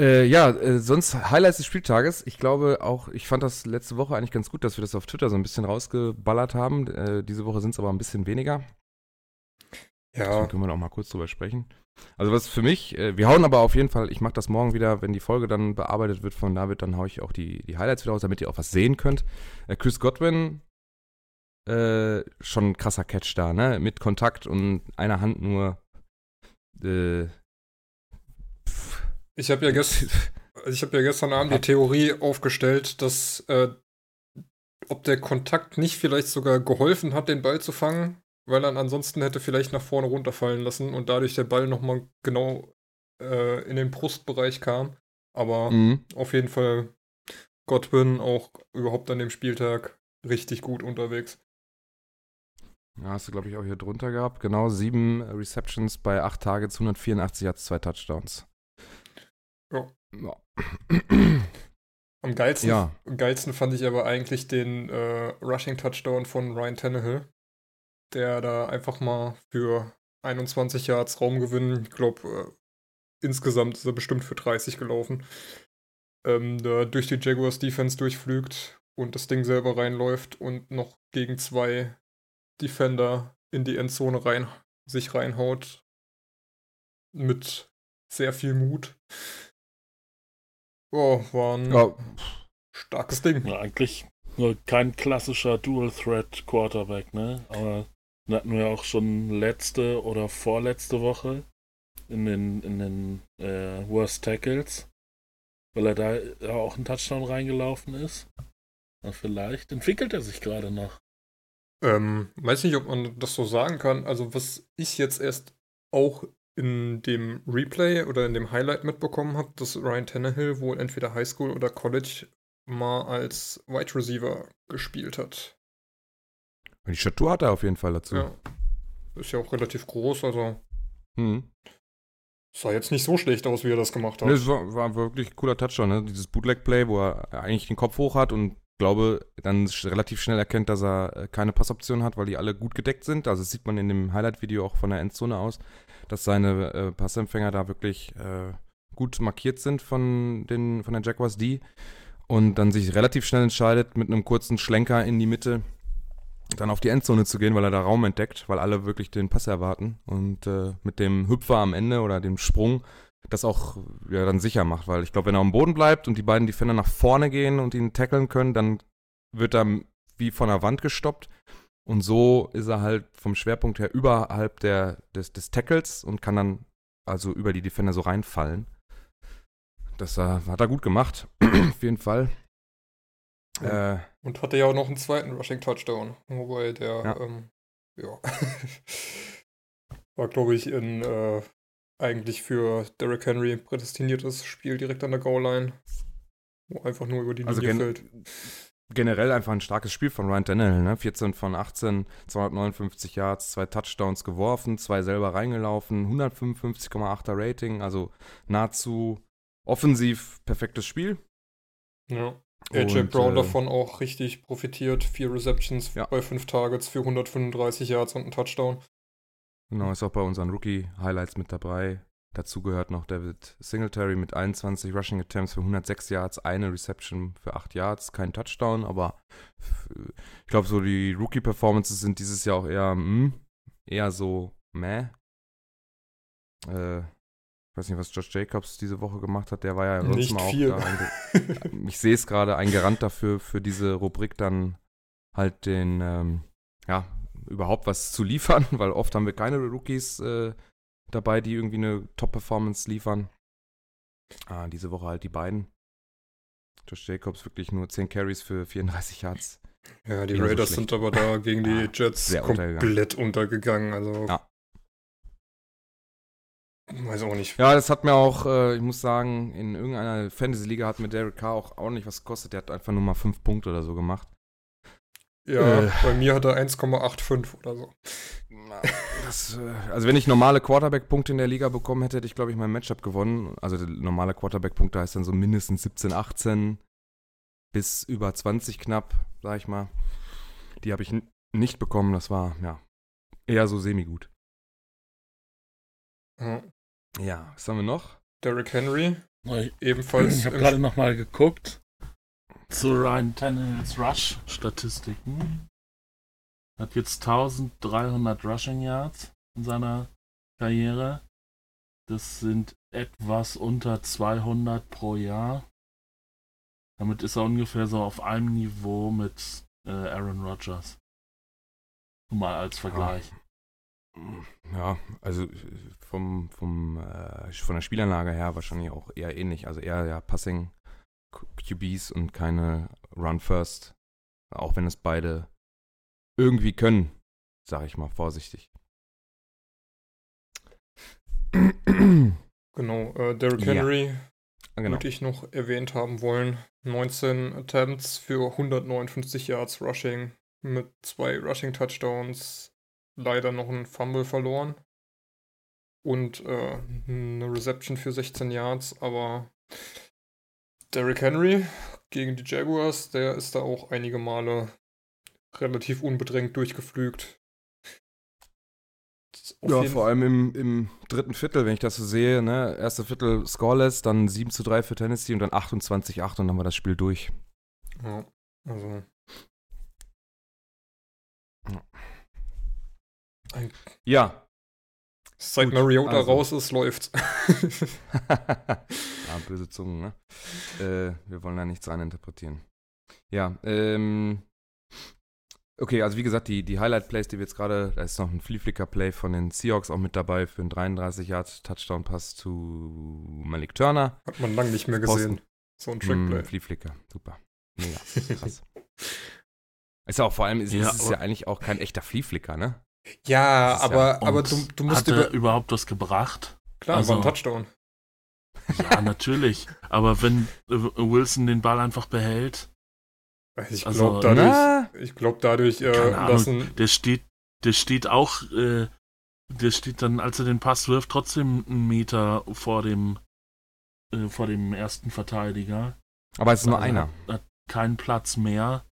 Äh, ja, äh, sonst Highlights des Spieltages. Ich glaube auch, ich fand das letzte Woche eigentlich ganz gut, dass wir das auf Twitter so ein bisschen rausgeballert haben. Äh, diese Woche sind es aber ein bisschen weniger. Ja. Deswegen können wir auch mal kurz drüber sprechen. Also was für mich, äh, wir hauen aber auf jeden Fall, ich mache das morgen wieder, wenn die Folge dann bearbeitet wird von David, dann haue ich auch die, die Highlights wieder raus, damit ihr auch was sehen könnt. Äh, Chris Godwin, äh, schon ein krasser Catch da, ne? Mit Kontakt und einer Hand nur. Äh, ich habe ja, gest hab ja gestern Abend die Theorie aufgestellt, dass äh, ob der Kontakt nicht vielleicht sogar geholfen hat, den Ball zu fangen, weil er ansonsten hätte vielleicht nach vorne runterfallen lassen und dadurch der Ball nochmal genau äh, in den Brustbereich kam. Aber mhm. auf jeden Fall Godwin auch überhaupt an dem Spieltag richtig gut unterwegs. Ja, hast du, glaube ich, auch hier drunter gehabt. Genau, sieben Receptions bei acht Targets, 184 Yards, zwei Touchdowns. Ja. ja. Am geilsten, ja. geilsten fand ich aber eigentlich den äh, Rushing Touchdown von Ryan Tannehill der da einfach mal für 21 Yards Raumgewinn, ich glaube, äh, insgesamt ist er bestimmt für 30 gelaufen, ähm, da durch die Jaguars Defense durchflügt und das Ding selber reinläuft und noch gegen zwei Defender in die Endzone rein, sich reinhaut. Mit sehr viel Mut. Oh, war ein ja. starkes Ding. Ja, eigentlich nur kein klassischer Dual-Threat-Quarterback, ne? Aber den hatten wir auch schon letzte oder vorletzte Woche in den, in den äh, Worst Tackles, weil er da auch einen Touchdown reingelaufen ist. Na, vielleicht entwickelt er sich gerade noch. Ähm, weiß nicht, ob man das so sagen kann. Also, was ich jetzt erst auch in dem Replay oder in dem Highlight mitbekommen habe, dass Ryan Tannehill wohl entweder Highschool oder College mal als Wide Receiver gespielt hat. Die Statur hat er auf jeden Fall dazu. Ja. Ist ja auch relativ groß, also. Mhm. Sah jetzt nicht so schlecht aus, wie er das gemacht hat. Das war, war wirklich ein cooler Touchdown, ne? Dieses Bootleg-Play, wo er eigentlich den Kopf hoch hat und glaube, dann relativ schnell erkennt, dass er äh, keine Passoption hat, weil die alle gut gedeckt sind. Also das sieht man in dem Highlight-Video auch von der Endzone aus, dass seine äh, Passempfänger da wirklich äh, gut markiert sind von, den, von der Jaguars D. Und dann sich relativ schnell entscheidet, mit einem kurzen Schlenker in die Mitte dann auf die Endzone zu gehen, weil er da Raum entdeckt, weil alle wirklich den Pass erwarten und äh, mit dem Hüpfer am Ende oder dem Sprung das auch ja, dann sicher macht, weil ich glaube, wenn er am Boden bleibt und die beiden Defender nach vorne gehen und ihn tackeln können, dann wird er wie von der Wand gestoppt und so ist er halt vom Schwerpunkt her überhalb der, des, des Tackles und kann dann also über die Defender so reinfallen. Das äh, hat er gut gemacht, auf jeden Fall. Äh, und hatte ja auch noch einen zweiten Rushing Touchdown. Wobei der, ja, ähm, ja. war, glaube ich, in äh, eigentlich für Derrick Henry prädestiniertes Spiel direkt an der Goal-Line. Wo einfach nur über die also Linie fällt. Generell einfach ein starkes Spiel von Ryan Tannehill, ne? 14 von 18, 259 Yards, zwei Touchdowns geworfen, zwei selber reingelaufen, 155,8er Rating, also nahezu offensiv perfektes Spiel. Ja. AJ und, Brown äh, davon auch richtig profitiert. Vier Receptions ja. bei fünf Targets für 135 Yards und ein Touchdown. Genau, ist auch bei unseren Rookie-Highlights mit dabei. Dazu gehört noch David Singletary mit 21 Rushing Attempts für 106 Yards, eine Reception für 8 Yards, kein Touchdown, aber ich glaube, so die Rookie-Performances sind dieses Jahr auch eher, mh, hm, eher so meh. Äh, ich weiß nicht, was Josh Jacobs diese Woche gemacht hat. Der war ja sonst mal auch viel. da. ich sehe es gerade, ein Garant dafür, für diese Rubrik dann halt den, ähm, ja, überhaupt was zu liefern, weil oft haben wir keine Rookies äh, dabei, die irgendwie eine Top-Performance liefern. Ah, diese Woche halt die beiden. Josh Jacobs wirklich nur 10 Carries für 34 Yards. Ja, die Raiders so sind aber da gegen die Jets komplett untergegangen. untergegangen. Also ja. Weiß auch nicht. Ja, das hat mir auch, äh, ich muss sagen, in irgendeiner Fantasy-Liga hat mir Derek Carr auch ordentlich was gekostet. Der hat einfach nur mal 5 Punkte oder so gemacht. Ja, äh, bei mir hat er 1,85 oder so. Das, äh, also wenn ich normale Quarterback-Punkte in der Liga bekommen hätte, hätte ich, glaube ich, mein Matchup gewonnen. Also normale Quarterback-Punkte heißt dann so mindestens 17, 18 bis über 20 knapp, sag ich mal. Die habe ich nicht bekommen. Das war, ja, eher so semi-gut. Ja. Ja, was haben wir noch? Derrick Henry, Ich, ebenfalls. ich habe gerade nochmal geguckt zu Ryan Tannehills Rush-Statistiken. Hat jetzt 1300 Rushing Yards in seiner Karriere. Das sind etwas unter 200 pro Jahr. Damit ist er ungefähr so auf einem Niveau mit äh, Aaron Rodgers. Nur mal als Vergleich. Ja, also vom, vom, äh, von der Spielanlage her wahrscheinlich auch eher ähnlich. Also eher ja Passing QBs und keine Run First. Auch wenn es beide irgendwie können, sage ich mal vorsichtig. Genau, äh, Derrick Ja. Henry genau. würde ich noch erwähnt haben wollen. 19 Attempts für 159 Yards Rushing mit zwei Rushing Touchdowns. Leider noch ein Fumble verloren. Und äh, eine Reception für 16 Yards, aber Derrick Henry gegen die Jaguars, der ist da auch einige Male relativ unbedrängt durchgeflügt. Ja, vor allem im, im dritten Viertel, wenn ich das so sehe, ne? Erste Viertel scoreless, dann 7 zu 3 für Tennessee und dann 28-8 und dann war das Spiel durch. Ja, also. Ja. Seit Gut, Mariota also. raus ist, läuft's. ja, böse Zungen, ne? Äh, wir wollen da nichts reininterpretieren. Ja, ähm. Okay, also wie gesagt, die, die Highlight-Plays, die wir jetzt gerade, da ist noch ein Flea-Flicker-Play von den Seahawks auch mit dabei für einen 33-Yard-Touchdown-Pass zu Malik Turner. Hat man lange nicht mehr gesehen. So ein Trackplay. Mm, Flea-Flicker, super. Mega, krass. ist ja auch vor allem, ist, Ja, ist es ja eigentlich auch kein echter Flea-Flicker, ne? Ja, aber, ja- aber du, du musst Hat über. er überhaupt was gebracht? Klar, also- war ein Touchdown. Ja, natürlich. Aber wenn äh, Wilson den Ball einfach behält, Ich Also, glaube, dadurch, Na, ich glaub, dadurch äh, Keine Ahnung. lassen. der steht, der steht auch, äh, der steht dann, als er den Pass wirft, trotzdem einen Meter vor dem, äh, vor dem ersten Verteidiger. aber es ist nur Also einer. Hat, hat keinen Platz mehr.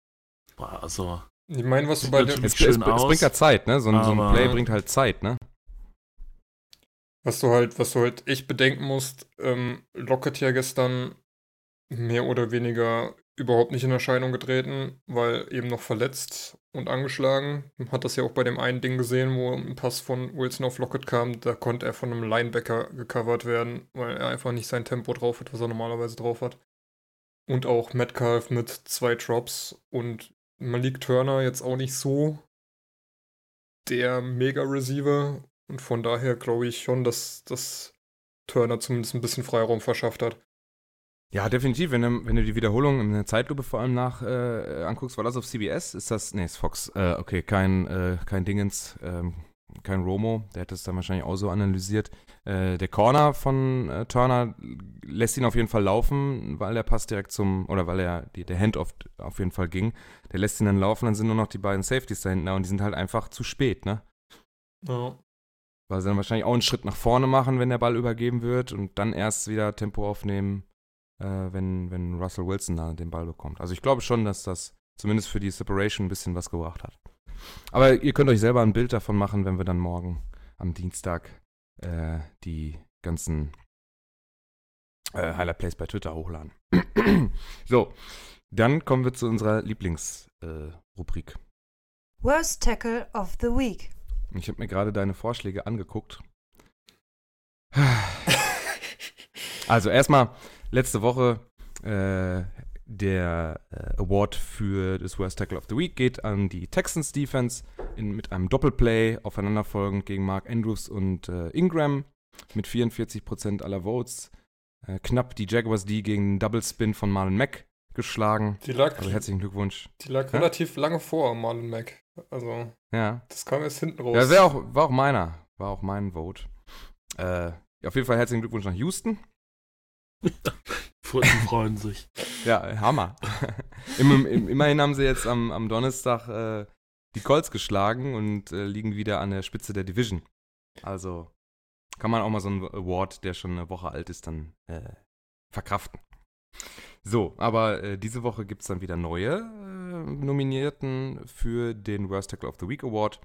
Boah, Also, Ich meine, was du bei dem, Es, es, es bringt ja Zeit, ne? So ein, so ein Play bringt halt Zeit, ne? was du halt, was du halt echt bedenken musst, ähm, Lockett ja gestern mehr oder weniger überhaupt nicht in Erscheinung getreten, weil eben noch verletzt und angeschlagen. Man hat das ja auch bei dem einen Ding gesehen, wo ein Pass von Wilson auf Lockett kam, da konnte er von einem Linebacker gecovert werden, weil er einfach nicht sein Tempo drauf hat, was er normalerweise drauf hat. Und auch Metcalf mit zwei Drops und Malik Turner jetzt auch nicht so der Mega-Receiver. Und von daher glaube ich schon, dass, dass Turner zumindest ein bisschen Freiraum verschafft hat. Ja, definitiv. Wenn du, wenn du die Wiederholung in der Zeitlupe vor allem nach äh, anguckst, war das auf CBS? Ist das, nee, ist Fox. Äh, okay, kein, äh, kein Dingens, ähm, kein Romo, der hat das dann wahrscheinlich auch so analysiert. Äh, der Corner von äh, Turner lässt ihn auf jeden Fall laufen, weil der Pass direkt zum, oder weil er die, der Handoff auf jeden Fall ging. Der lässt ihn dann laufen, dann sind nur noch die beiden Safeties da hinten da und die sind halt einfach zu spät, ne? Ja. Weil sie dann wahrscheinlich auch einen Schritt nach vorne machen, wenn der Ball übergeben wird und dann erst wieder Tempo aufnehmen, äh, wenn, wenn Russell Wilson da den Ball bekommt. Also ich glaube schon, dass das zumindest für die Separation ein bisschen was gebracht hat. Aber ihr könnt euch selber ein Bild davon machen, wenn wir dann morgen am Dienstag äh, die ganzen äh, Highlight Plays bei Twitter hochladen. so, dann kommen wir zu unserer Lieblingsrubrik. Äh. Worst Tackle of the Week. ich habe mir gerade deine Vorschläge angeguckt. Also erstmal letzte Woche äh, der äh, Award für das Worst Tackle of the Week geht an die Texans Defense in, mit einem Doppelplay aufeinanderfolgend gegen Mark Andrews und äh, Ingram mit 44% aller Votes. Äh, knapp die Jaguars D gegen den Double Spin von Marlon Mack geschlagen. Die lag, Also herzlichen Glückwunsch. die lag Hä? relativ lange vor Marlon Mack. Also, Ja, das kam erst hinten raus. ja wär auch, war auch meiner. War auch mein Vote. Äh, auf jeden Fall herzlichen Glückwunsch nach Houston. Furten freuen sich. Ja, Hammer. Im, im, immerhin haben sie jetzt am, am Donnerstag äh, die Colts geschlagen und äh, liegen wieder an der Spitze der Division. Also kann man auch mal so einen Award, der schon eine Woche alt ist, dann äh, verkraften. So, aber äh, diese Woche gibt es dann wieder neue äh, Nominierten für den Worst Tackle of the Week Award.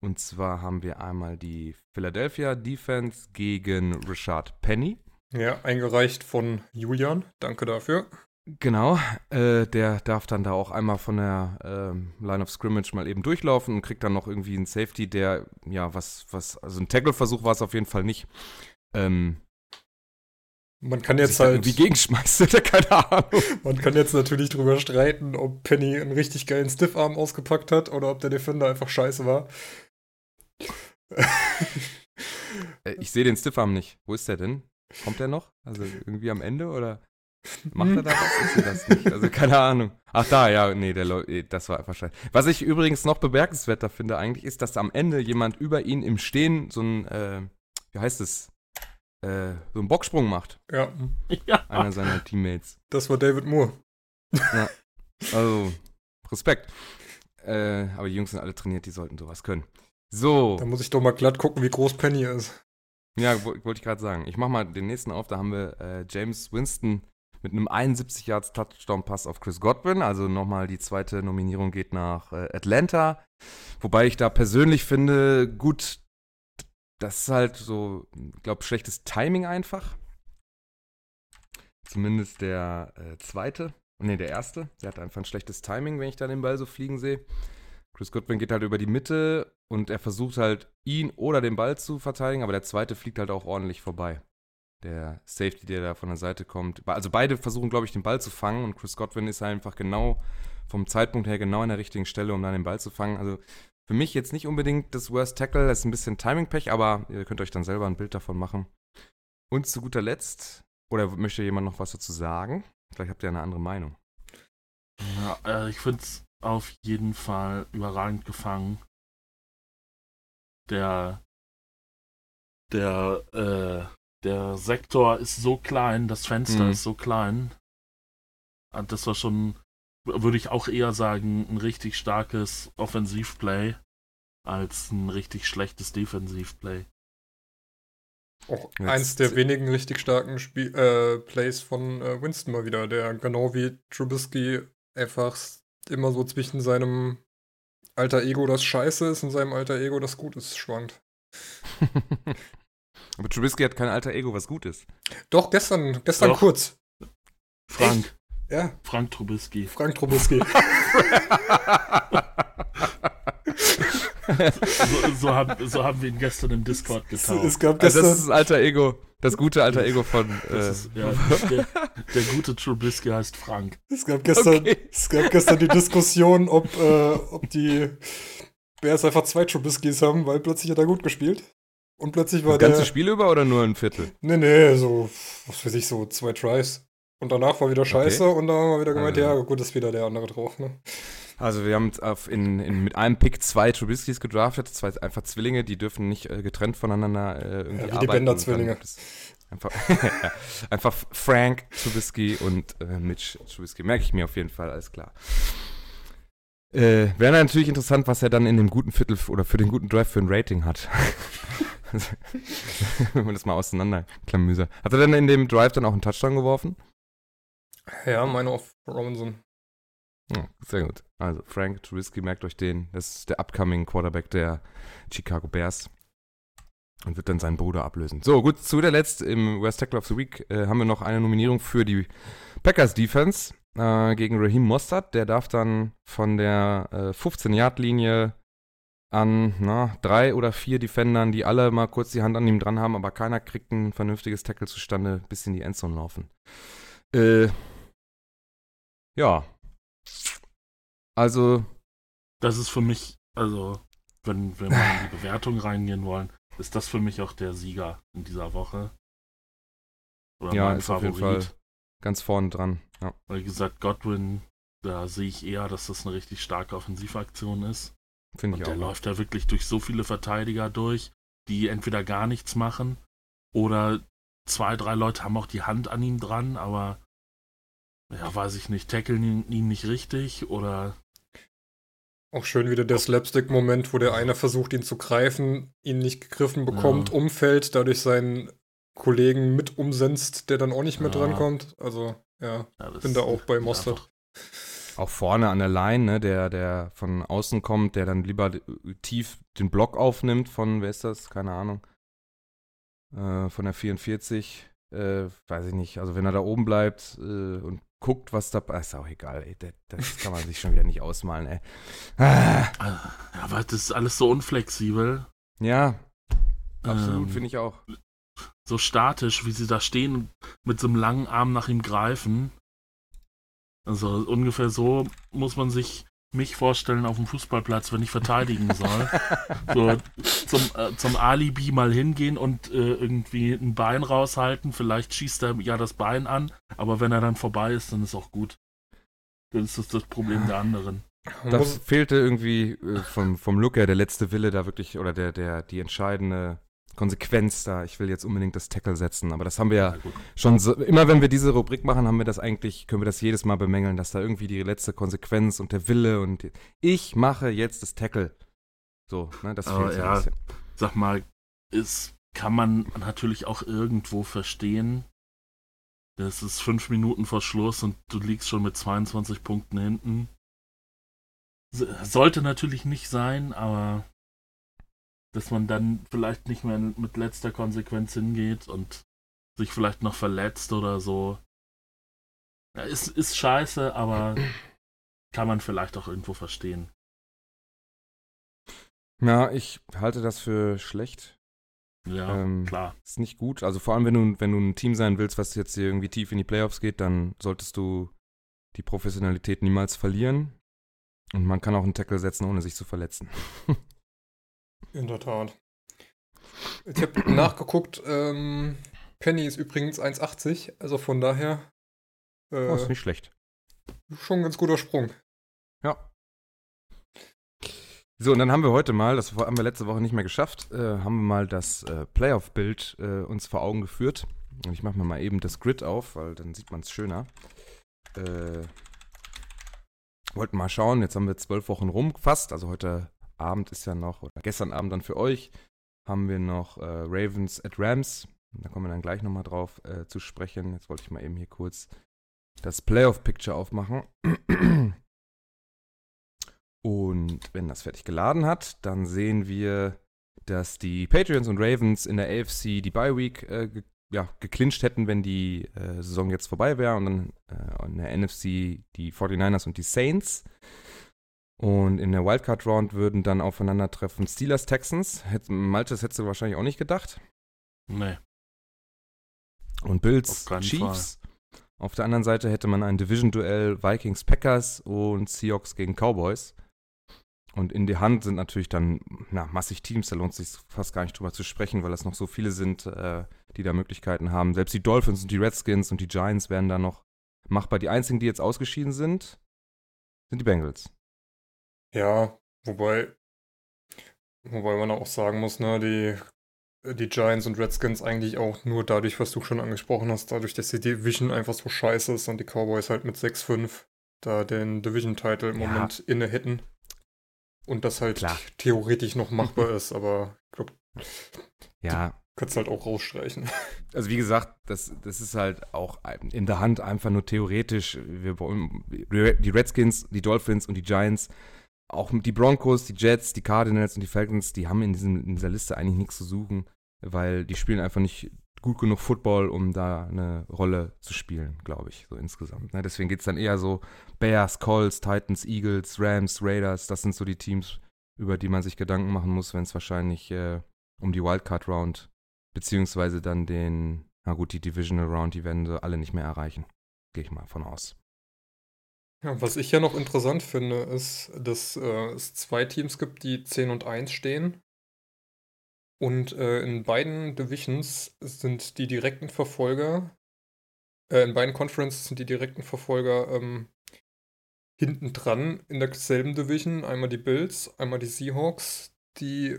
Und zwar haben wir einmal die Philadelphia Defense gegen Richard Penny. Ja, eingereicht von Julian. Danke dafür. Genau, äh, der darf dann da auch einmal von der äh, Line of Scrimmage mal eben durchlaufen und kriegt dann noch irgendwie einen Safety, der, ja, was, was, also ein Tackle-Versuch war es auf jeden Fall nicht. Ähm, man kann jetzt halt. Wie gegenschmeißt, oder keine Ahnung. Man kann jetzt natürlich drüber streiten, ob Penny einen richtig geilen Stiffarm ausgepackt hat oder ob der Defender einfach scheiße war. Äh, ich sehe den Stiffarm nicht. Wo ist der denn? Kommt der noch? Also irgendwie am Ende oder macht er da was? Ich sehe das nicht. Also keine Ahnung. Ach da, ja, nee, der äh, das war einfach scheiße. Was ich übrigens noch bemerkenswerter finde eigentlich, ist, dass am Ende jemand über ihn im Stehen so ein, äh, wie heißt es, äh, so einen Bocksprung macht. Ja. ja. Einer seiner Teammates. Das war David Moore. Ja. Also, Respekt. Äh, aber die Jungs sind alle trainiert, die sollten sowas können. So. Da muss ich doch mal glatt gucken, wie groß Penny ist. Ja, wollte ich gerade sagen. Ich mach mal den nächsten auf. Da haben wir äh, James Winston mit einem 71 Yards Touchdown Pass auf Chris Godwin. Also nochmal die zweite Nominierung geht nach äh, Atlanta. Wobei ich da persönlich finde, gut, das ist halt so, ich glaube, schlechtes Timing einfach. Zumindest der äh, zweite. Ne, der erste. Der hat einfach ein schlechtes Timing, wenn ich da den Ball so fliegen sehe. Chris Goodwin geht halt über die Mitte und er versucht halt, ihn oder den Ball zu verteidigen, aber der zweite fliegt halt auch ordentlich vorbei. Der Safety, der da von der Seite kommt. Also beide versuchen, glaube ich, den Ball zu fangen und Chris Godwin ist halt einfach genau vom Zeitpunkt her genau an der richtigen Stelle, um dann den Ball zu fangen. Also für mich jetzt nicht unbedingt das Worst Tackle, das ist ein bisschen Timing-Pech, aber ihr könnt euch dann selber ein Bild davon machen. Und zu guter Letzt, oder möchte jemand noch was dazu sagen? Vielleicht habt ihr eine andere Meinung. Ja, äh, ich finde es auf jeden Fall überragend gefangen. Der, der, äh, der Sektor ist so klein, das Fenster mhm. ist so klein. Und das war schon würde ich auch eher sagen, ein richtig starkes Offensivplay als ein richtig schlechtes Defensivplay. Auch Jetzt eins der wenigen richtig starken Spiel äh, Plays von äh, Winston mal wieder, der genau wie Trubisky einfach immer so zwischen seinem alter Ego, das scheiße ist, und seinem alter Ego, das gut ist, schwankt. Aber Trubisky hat kein alter Ego, was gut ist. Doch, gestern, gestern Doch. kurz. Frank. Ja. Frank Trubisky. Frank Trubisky. so, so, haben, so, haben, wir ihn gestern im Discord getauft. Es gab gestern, also das ist das alter Ego. Das gute alter Ego von. Äh, ist, ja, der, der, gute Trubisky heißt Frank. Es gab gestern, okay. es gab gestern die Diskussion, ob, äh, ob die Bears einfach zwei Trubiskys haben, weil plötzlich hat er gut gespielt. Und plötzlich war das der. Ganze Spiel über oder nur ein Viertel? Nee, nee, so, was weiß ich, so zwei Tries. Und danach war wieder scheiße okay. und dann haben wir wieder gemeint, also. ja, gut, ist wieder der andere drauf. Ne? Also wir haben auf in, in, mit einem Pick zwei Trubiskys gedraftet, zwei einfach Zwillinge, die dürfen nicht äh, getrennt voneinander äh, irgendwie ja, wie die Bender-Zwillinge. Einfach, einfach Frank Trubisky und äh, Mitch Trubisky. Merke ich mir auf jeden Fall, alles klar. Äh, Wäre natürlich interessant, was er dann in dem guten Viertel oder für den guten Drive für ein Rating hat. Wenn man das mal auseinanderklamüser. Hat er denn in dem Drive dann auch einen Touchdown geworfen? Ja, meine auf Robinson. Ja, sehr gut. Also Frank Trubisky, merkt euch den. Das ist der upcoming Quarterback der Chicago Bears. Und wird dann seinen Bruder ablösen. So, gut, zu der Letzt im West Tackle of the Week äh, haben wir noch eine Nominierung für die Packers Defense äh, gegen Raheem Mostert. Der darf dann von der äh, 15-Yard-Linie an na, drei oder vier Defendern, die alle mal kurz die Hand an ihm dran haben, aber keiner kriegt ein vernünftiges Tackle zustande, bis in die Endzone laufen. Äh, ja. Also. Das ist für mich, also, wenn, wenn wir in die Bewertung reingehen wollen, ist das für mich auch der Sieger in dieser Woche. Oder ja, mein ist Favorit. auf jeden Fall ganz vorne dran. Ja. Wie gesagt, Godwin, da sehe ich eher, dass das eine richtig starke Offensivaktion ist. Finde ich Und auch. Der läuft da wirklich durch so viele Verteidiger durch, die entweder gar nichts machen oder zwei, drei Leute haben auch die Hand an ihm dran, aber ja, weiß ich nicht, tackeln ihn, ihn nicht richtig oder. Auch schön wieder der Slapstick-Moment, wo der eine versucht, ihn zu greifen, ihn nicht gegriffen bekommt, ja. umfällt, dadurch seinen Kollegen mit umsenzt, der dann auch nicht mehr ja. drankommt. Also, ja, ja bin da auch bei Mostert. auch vorne an der Line, ne, der, der von außen kommt, der dann lieber tief den Block aufnimmt von, wer ist das? Keine Ahnung. Äh, von der 44. Äh, weiß ich nicht. Also wenn er da oben bleibt äh, und guckt, was da ist auch egal, ey. Das, das kann man sich schon wieder nicht ausmalen, ey. Ah. Ja, aber das ist alles so unflexibel. Ja, absolut, ähm, finde ich auch. So statisch, wie sie da stehen, mit so einem langen Arm nach ihm greifen. Also ungefähr so muss man sich mich vorstellen auf dem Fußballplatz, wenn ich verteidigen soll. so zum, äh, zum Alibi mal hingehen und äh, irgendwie ein Bein raushalten. Vielleicht schießt er ja das Bein an, aber wenn er dann vorbei ist, dann ist auch gut. Dann ist das das Problem der anderen. Da fehlte irgendwie äh, vom, vom Look her der letzte Wille da wirklich, oder der, der, die entscheidende Konsequenz da. Ich will jetzt unbedingt das Tackle setzen, aber das haben wir ja, ja schon so, immer wenn wir diese Rubrik machen, haben wir das eigentlich, können wir das jedes Mal bemängeln, dass da irgendwie die letzte Konsequenz und der Wille und die, ich mache jetzt das Tackle. So, ne, das fehlt ja, ein bisschen. Sag mal, ist, kann man natürlich auch irgendwo verstehen. Das ist fünf Minuten vor Schluss und du liegst schon mit 22 Punkten hinten. Sollte natürlich nicht sein, aber dass man dann vielleicht nicht mehr mit letzter Konsequenz hingeht und sich vielleicht noch verletzt oder so. Ja, ist, ist scheiße, aber kann man vielleicht auch irgendwo verstehen. Ja, ich halte das für schlecht. Ja, ähm, klar. Ist nicht gut. Also vor allem, wenn du, wenn du ein Team sein willst, was jetzt hier irgendwie tief in die Playoffs geht, dann solltest du die Professionalität niemals verlieren. Und man kann auch einen Tackle setzen, ohne sich zu verletzen. In der Tat. Ich habe nachgeguckt, ähm, Penny ist übrigens 1,80, also von daher. Äh, oh, ist nicht schlecht. Schon ein ganz guter Sprung. Ja. So, und dann haben wir heute mal, das haben wir letzte Woche nicht mehr geschafft, äh, haben wir mal das äh, Playoff-Bild äh, uns vor Augen geführt. Und ich mache mir mal eben das Grid auf, weil dann sieht man es schöner. Äh, wollten mal schauen, jetzt haben wir zwölf Wochen rum fast, also heute Abend ist ja noch, oder gestern Abend dann für euch, haben wir noch äh, Ravens at Rams. Da kommen wir dann gleich nochmal drauf äh, zu sprechen. Jetzt wollte ich mal eben hier kurz das Playoff-Picture aufmachen. Und wenn das fertig geladen hat, dann sehen wir, dass die Patriots und Ravens in der AFC die Bye Week äh, ge ja, geclincht hätten, wenn die äh, Saison jetzt vorbei wäre. Und dann äh, in der NFC die 49ers und die Saints. Und in der Wildcard Round würden dann aufeinandertreffen Steelers Texans. Malte, das hättest du wahrscheinlich auch nicht gedacht. Nee. Und Bills Chiefs. Fall. Auf der anderen Seite hätte man ein Division-Duell Vikings Packers und Seahawks gegen Cowboys. Und in die Hand sind natürlich dann na, massig Teams, da lohnt es sich fast gar nicht drüber zu sprechen, weil es noch so viele sind, äh, die da Möglichkeiten haben. Selbst die Dolphins und die Redskins und die Giants wären da noch machbar. Die einzigen, die jetzt ausgeschieden sind, sind die Bengals. Ja, wobei, wobei man auch sagen muss, ne, die, die Giants und Redskins eigentlich auch nur dadurch, was du schon angesprochen hast, dadurch, dass die Division einfach so scheiße ist und die Cowboys halt mit 6-5 da den Division-Title im ja. Moment inne hätten. Und das halt Klar. theoretisch noch machbar ist, aber ich glaube, ja. Könntest halt auch rausstreichen. Also wie gesagt, das, das ist halt auch in der Hand einfach nur theoretisch. Wir wollen, die Redskins, die Dolphins und die Giants auch die Broncos, die Jets, die Cardinals und die Falcons, die haben in, diesem, in dieser Liste eigentlich nichts zu suchen, weil die spielen einfach nicht gut genug Football, um da eine Rolle zu spielen, glaube ich, so insgesamt. Ne? Deswegen geht es dann eher so Bears, Colts, Titans, Eagles, Rams, Raiders, das sind so die Teams, über die man sich Gedanken machen muss, wenn es wahrscheinlich äh, um die Wildcard Round, beziehungsweise dann den, na gut, die Divisional Round, die werden sie alle nicht mehr erreichen. Gehe ich mal von aus. Ja, was ich ja noch interessant finde, ist, dass äh, es zwei Teams gibt, die 10 und 1 stehen. Und äh, in beiden Divisions sind die direkten Verfolger, äh, in beiden Conferences sind die direkten Verfolger ähm, hinten dran in derselben Division. Einmal die Bills, einmal die Seahawks, die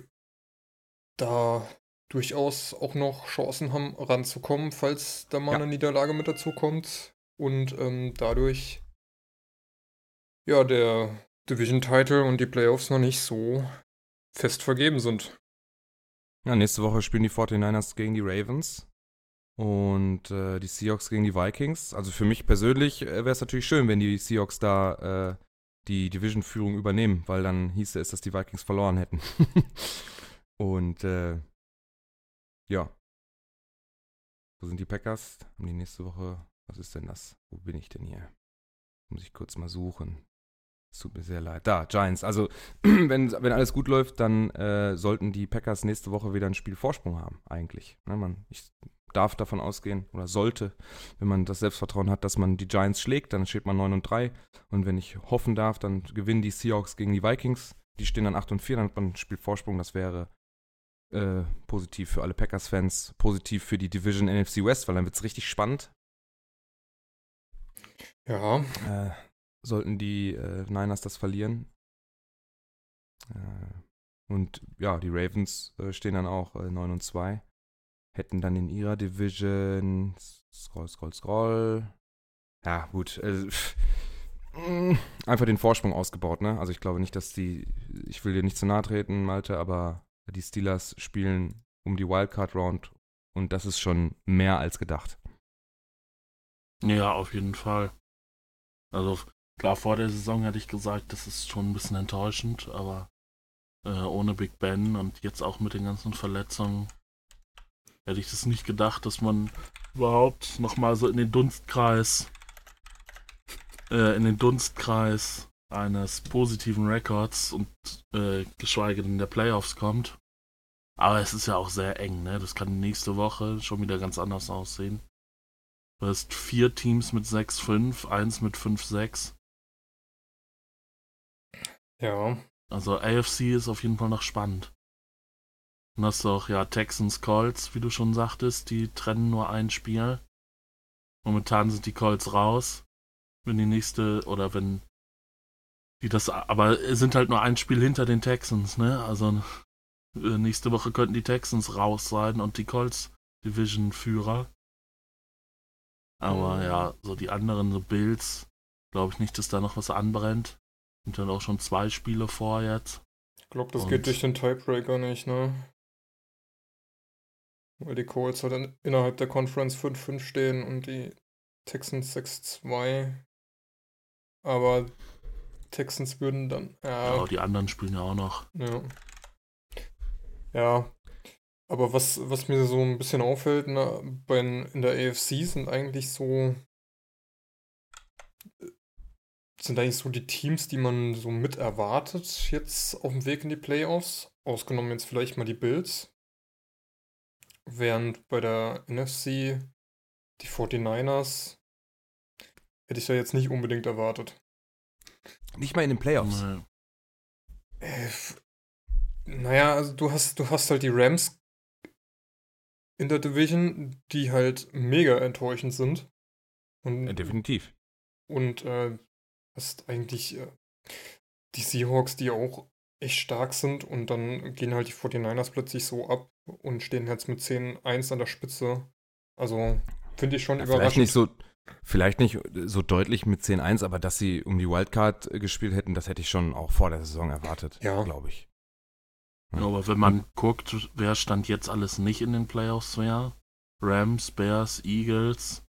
da durchaus auch noch Chancen haben, ranzukommen, falls da mal ja. eine Niederlage mit dazu kommt. Und ähm, dadurch ja, der Division-Title und die Playoffs noch nicht so fest vergeben sind. Ja, nächste Woche spielen die 49ers gegen die Ravens. und äh, die Seahawks gegen die Vikings. Also für mich persönlich äh, wäre es natürlich schön, wenn die Seahawks da äh, die Division-Führung übernehmen, weil dann hieße es, dass die Vikings verloren hätten. und äh, ja. Wo sind die Packers? Haben die nächste Woche. Was ist denn das? Wo bin ich denn hier? Muss ich kurz mal suchen. Es tut mir sehr leid. Da, Giants. Also, wenn, wenn alles gut läuft, dann äh, sollten die Packers nächste Woche wieder ein Spiel Vorsprung haben, eigentlich. Ne, man, ich darf davon ausgehen oder sollte, wenn man das Selbstvertrauen hat, dass man die Giants schlägt, dann steht man 9 und 3. Und wenn ich hoffen darf, dann gewinnen die Seahawks gegen die Vikings. Die stehen dann 8 und 4, dann hat man ein Spiel Vorsprung. Das wäre äh, positiv für alle Packers-Fans, positiv für die Division NFC West, weil dann wird es richtig spannend. Ja. Äh, sollten die äh, Niners das verlieren. Äh, und ja, die Ravens äh, stehen dann auch 9 äh, und 2. Hätten dann in ihrer Division. Scroll, scroll, scroll. Ja, gut. einfach den Vorsprung ausgebaut, ne? Also ich glaube nicht, dass die. Ich will dir nicht zu nahe treten, Malte, aber die Steelers spielen um die Wildcard Round und das ist schon mehr als gedacht. Ja, auf jeden Fall. Also klar, vor der Saison hätte ich gesagt, das ist schon ein bisschen enttäuschend, aber äh, ohne Big Ben und jetzt auch mit den ganzen Verletzungen hätte ich das nicht gedacht, dass man überhaupt nochmal so in den Dunstkreis, äh, in den Dunstkreis eines positiven Records und äh, geschweige denn der Playoffs kommt. Aber es ist ja auch sehr eng, ne? Das kann nächste Woche schon wieder ganz anders aussehen. Du hast vier Teams mit 6-5, eins mit 5-6. Ja. Also AFC ist auf jeden Fall noch spannend. Und hast du auch, ja, Texans Colts, wie du schon sagtest, die trennen nur ein Spiel. Momentan sind die Colts raus. Wenn die nächste, oder wenn die das, aber sind halt nur ein Spiel hinter den Texans, ne? Also äh, nächste Woche könnten die Texans raus sein und die Colts Division-Führer. Aber mhm. ja, so die anderen, so Bills, glaube ich nicht, dass da noch was anbrennt. Sind dann auch schon zwei Spiele vor jetzt. Ich glaube, das und geht durch den Tiebreaker nicht, ne? Weil die Colts halt innerhalb der Conference 5-5 stehen und die Texans 6-2. Aber Texans würden dann. Ja, ja, die anderen spielen ja auch noch. Ja. Ja. Aber was, was mir so ein bisschen auffällt, ne, bei, in der AFC sind eigentlich so. Sind eigentlich so die Teams, die man so mit erwartet, jetzt auf dem Weg in die Playoffs. Ausgenommen jetzt vielleicht mal die Bills. Während bei der NFC die 49ers hätte ich ja jetzt nicht unbedingt erwartet. Nicht mal in den Playoffs. Äh, naja, also du hast, du hast halt die Rams in der Division, die halt mega enttäuschend sind. Und, ja, definitiv. Und äh, hast eigentlich äh, die Seahawks, die auch echt stark sind und dann gehen halt die 49ers plötzlich so ab und stehen jetzt mit 10-1 an der Spitze. Also finde ich schon ja, überraschend. Vielleicht nicht so, Vielleicht nicht so deutlich mit 10-1, aber dass sie um die Wildcard gespielt hätten, das hätte ich schon auch vor der Saison erwartet, ja. glaube ich. Ja. Aber wenn man guckt, wer stand jetzt alles nicht in den Playoffs wäre? Rams, Bears, Eagles.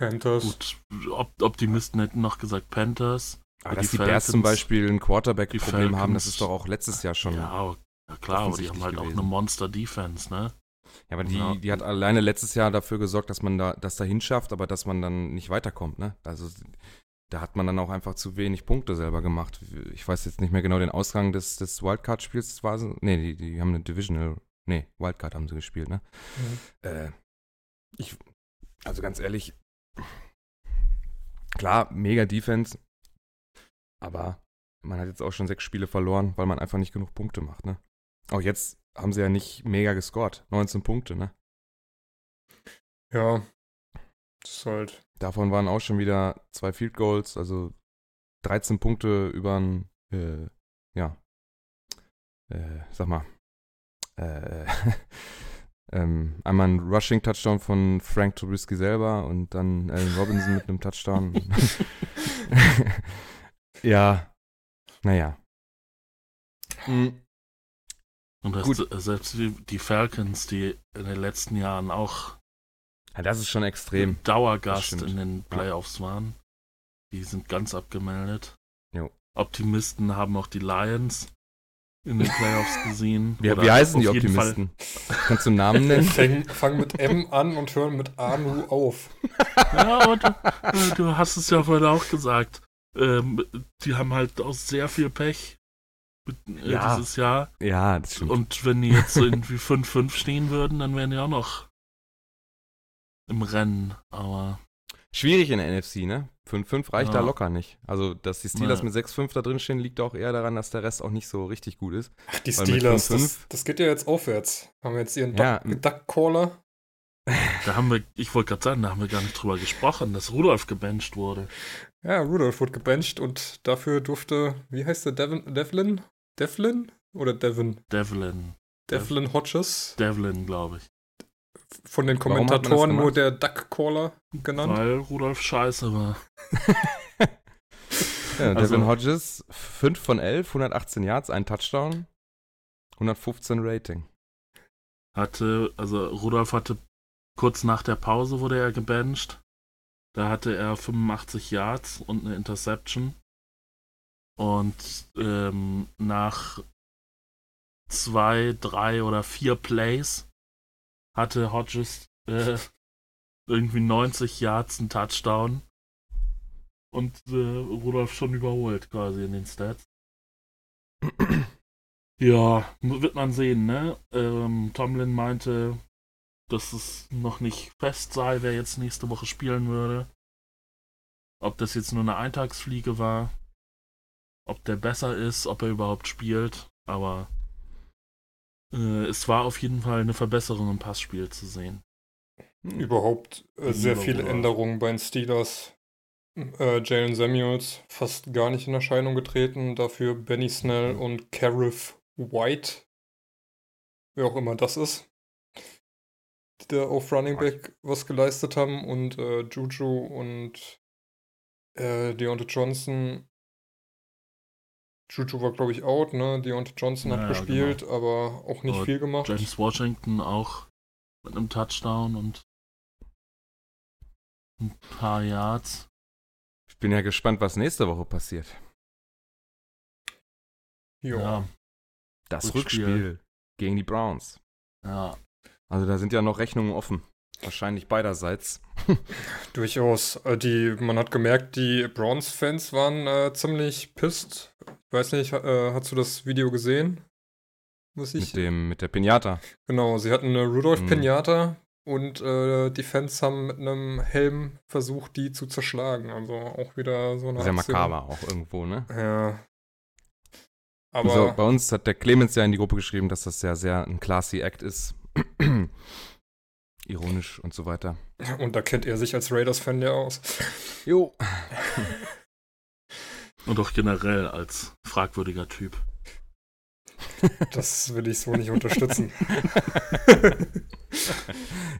Panthers. Gut, Op Optimisten hätten noch gesagt Panthers. Aber dass die, die Bears zum Beispiel ein Quarterback-Problem haben, das ist doch auch letztes Jahr schon. Ja, ja klar, aber die haben halt gewesen. auch eine Monster-Defense, ne? Ja, aber die, ja. die hat alleine letztes Jahr dafür gesorgt, dass man da das dahin schafft, aber dass man dann nicht weiterkommt, ne? Also da hat man dann auch einfach zu wenig Punkte selber gemacht. Ich weiß jetzt nicht mehr genau den Ausgang des, des Wildcard-Spiels. Nee, die, die haben eine Divisional, nee, Wildcard haben sie gespielt, ne? Mhm. Äh, ich, also ganz ehrlich, klar, mega Defense, aber man hat jetzt auch schon sechs Spiele verloren, weil man einfach nicht genug Punkte macht, ne? Auch jetzt haben sie ja nicht mega gescored. 19 Punkte, ne? Ja. Das ist halt. Davon waren auch schon wieder zwei Field Goals, also 13 Punkte über ein, äh, ja, äh, sag mal, äh, ähm, einmal ein Rushing-Touchdown von Frank Trubisky selber und dann Allen Robinson mit einem Touchdown. ja, naja. Mhm. Und das, Gut. selbst die Falcons, die in den letzten Jahren auch Ja, das ist schon extrem. Dauergast in den Playoffs ja. waren. Die sind ganz abgemeldet. Jo. Optimisten haben auch die Lions in den Playoffs gesehen. Wie, wie heißen die Optimisten? Kannst du einen Namen nennen? Fang, fang, mit M an und hören mit Anu auf. Ja, aber du, äh, du hast es ja vorhin auch gesagt. Ähm, die haben halt auch sehr viel Pech äh, ja. dieses Jahr. Ja, das stimmt. Und wenn die jetzt so irgendwie 5-5 stehen würden, dann wären die auch noch im Rennen. Aber Schwierig in der NFC, ne? 5-5 reicht ja. da locker nicht. Also, dass die Steelers ja. mit 6-5 da drin stehen, liegt auch eher daran, dass der Rest auch nicht so richtig gut ist. Ach, die Steelers, das, das, geht ja jetzt aufwärts. Haben wir jetzt ihren ja. Duck-Caller? Da haben wir, ich wollte gerade sagen, da haben wir gar nicht drüber gesprochen, dass Rudolf gebencht wurde. Ja, Rudolf wurde gebencht und dafür durfte, wie heißt der, Devin, Devlin? Devlin? Oder Devin? Devlin. Devlin Hodges? Devlin, glaube ich von den Kommentatoren nur der Duck-Caller genannt. Weil Rudolf scheiße war. ja, also, Devin Hodges, 5 von 11, 118 Yards, ein Touchdown, 115 Rating. Hatte, also Rudolf hatte kurz nach der Pause wurde er gebencht. Da hatte er 85 Yards und eine Interception. Und ähm, nach zwei, drei oder vier Plays hatte Hodges äh, irgendwie 90 Yards einen Touchdown und äh, Rudolf schon überholt quasi in den Stats. ja, wird man sehen, ne? Ähm, Tomlin meinte, dass es noch nicht fest sei, wer jetzt nächste Woche spielen würde. Ob das jetzt nur eine Eintagsfliege war, ob der besser ist, ob er überhaupt spielt, aber äh, es war auf jeden Fall eine Verbesserung im Passspiel zu sehen. Überhaupt äh, sehr viele Änderungen bei den Steelers. Äh, Jalen Samuels fast gar nicht in Erscheinung getreten, dafür Benny Snell mhm. und Carif White, wer auch immer das ist, die da auf Running Back was geleistet haben und äh, Juju und äh, Deontay Johnson Juju war, glaube ich, out, ne? Deontay Johnson naja, hat gespielt, genau. aber auch nicht aber viel gemacht. James Washington auch mit einem Touchdown und ein paar Yards. Ich bin ja gespannt, was nächste Woche passiert. Jo. Ja. Das Rückspiel. Rückspiel gegen die Browns. Ja. Also da sind ja noch Rechnungen offen. Wahrscheinlich beiderseits. Durchaus. Äh, die, man hat gemerkt, die Browns-Fans waren äh, ziemlich pisst. Ich weiß nicht, äh, hast du das Video gesehen? Muss ich? Mit, dem, mit der Pinata. Genau, sie hatten eine Rudolph-Pinata mhm. und äh, die Fans haben mit einem Helm versucht, die zu zerschlagen. Also auch wieder so eine. Sehr makaber auch irgendwo, ne? Ja. Aber also bei uns hat der Clemens ja in die Gruppe geschrieben, dass das ja sehr ein classy Act ist ironisch und so weiter. Und da kennt er sich als Raiders-Fan ja aus. Jo. und auch generell als fragwürdiger Typ. Das will ich so nicht unterstützen.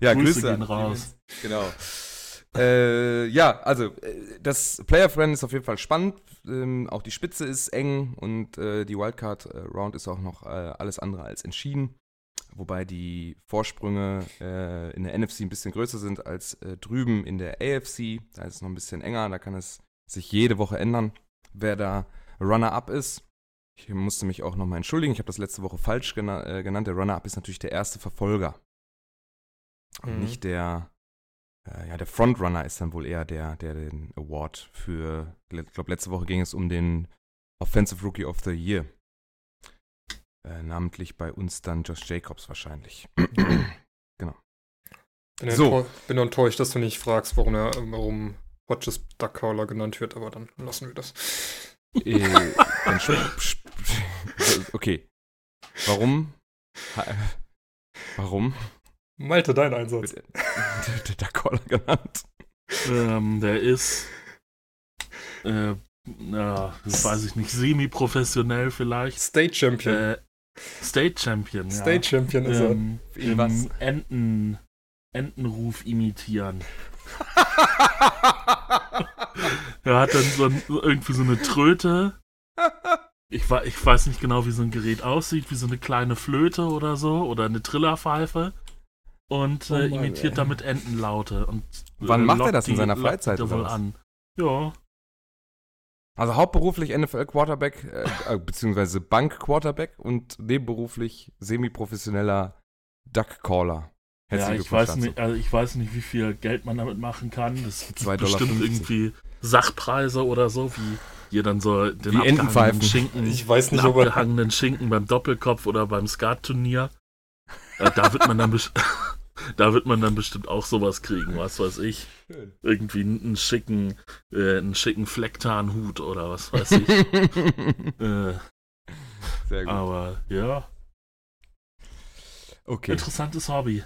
ja, Grüße, Grüße gehen raus. Genau. Äh, ja, also äh, das Player Friend ist auf jeden Fall spannend. Ähm, auch die Spitze ist eng und äh, die Wildcard Round ist auch noch äh, alles andere als entschieden wobei die Vorsprünge äh, in der NFC ein bisschen größer sind als äh, drüben in der AFC. Da ist es noch ein bisschen enger, da kann es sich jede Woche ändern, wer da Runner-up ist. Ich musste mich auch nochmal entschuldigen, ich habe das letzte Woche falsch gena äh, genannt. Der Runner-up ist natürlich der erste Verfolger. Mhm. Nicht der, äh, ja, der Frontrunner ist dann wohl eher der, der den Award für, ich glaube, letzte Woche ging es um den Offensive Rookie of the Year äh, namentlich bei uns dann Josh Jacobs wahrscheinlich. genau. Bin, so. bin enttäuscht, dass du nicht fragst, warum er, warum Hodges Duckcaller genannt wird, aber dann lassen wir das. Äh, okay. Warum? Warum? Malte, dein Einsatz. Der, der Duckcaller genannt. Ähm, der ist äh, na, das weiß ich nicht, semi-professionell vielleicht. State Champion. Äh, State Champion, State ja. Champion ist ähm, er. Im was? Enten, Entenruf imitieren. er hat dann so ein, irgendwie so eine Tröte. Ich, ich weiß nicht genau, wie so ein Gerät aussieht, wie so eine kleine Flöte oder so oder eine Trillerpfeife. und äh, oh imitiert ey. damit Entenlaute. Und, Wann äh, macht er das in seiner Freizeit? Wohl an. Ja. Also hauptberuflich NFL-Quarterback, äh, äh, beziehungsweise Bank-Quarterback und nebenberuflich semi-professioneller Duck-Caller. Ja, ich weiß, nicht, also ich weiß nicht, wie viel Geld man damit machen kann. Das gibt bestimmt irgendwie Sachpreise oder so, wie ihr dann so den wie abgehangenen Schinken, ich weiß nicht, den abgehangenen Schinken beim Doppelkopf oder beim Skat-Turnier. Äh, da wird man dann da wird man dann bestimmt auch sowas kriegen, was weiß ich. Schön. Irgendwie einen schicken, äh, einen schicken Flecktarnhut oder was weiß ich. äh, Sehr gut. Aber ja. Okay. Interessantes Hobby.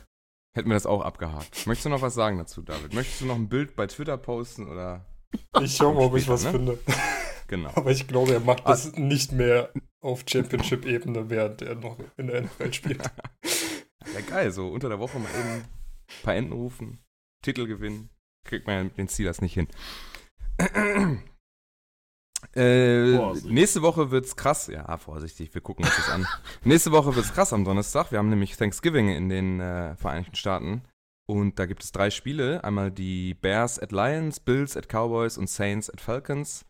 Hätten wir das auch abgehakt. Möchtest du noch was sagen dazu, David? Möchtest du noch ein Bild bei Twitter posten oder? Ich schau mal, ob ich was ne? finde. Genau. Aber ich glaube, er macht das ah. nicht mehr auf Championship-Ebene, während er noch in der NFL spielt. Ja, geil, so unter der Woche mal eben ein paar Enden rufen, Titel gewinnen. Kriegt man ja mit den Steelers nicht hin. Äh, nächste Woche wird's krass. Ja, vorsichtig, wir gucken uns das an. nächste Woche wird's krass am Donnerstag. Wir haben nämlich Thanksgiving in den äh, Vereinigten Staaten. Und da gibt es drei Spiele. Einmal die Bears at Lions, Bills at Cowboys und Saints at Falcons.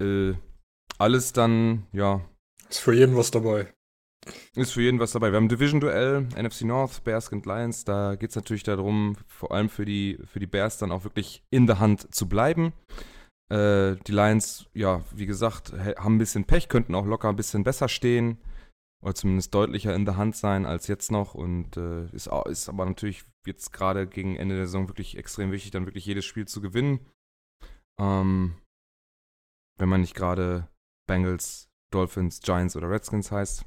Äh, alles dann, ja. Ist für jeden was dabei. Ist für jeden was dabei. Wir haben Division-Duell, NFC North, Bears and Lions. Da geht es natürlich darum, vor allem für die, für die Bears dann auch wirklich in der Hand zu bleiben. Äh, die Lions, ja, wie gesagt, haben ein bisschen Pech, könnten auch locker ein bisschen besser stehen oder zumindest deutlicher in der Hand sein als jetzt noch und äh, ist, ist aber natürlich jetzt gerade gegen Ende der Saison wirklich extrem wichtig, dann wirklich jedes Spiel zu gewinnen. Ähm, wenn man nicht gerade Bengals, Dolphins, Giants oder Redskins heißt.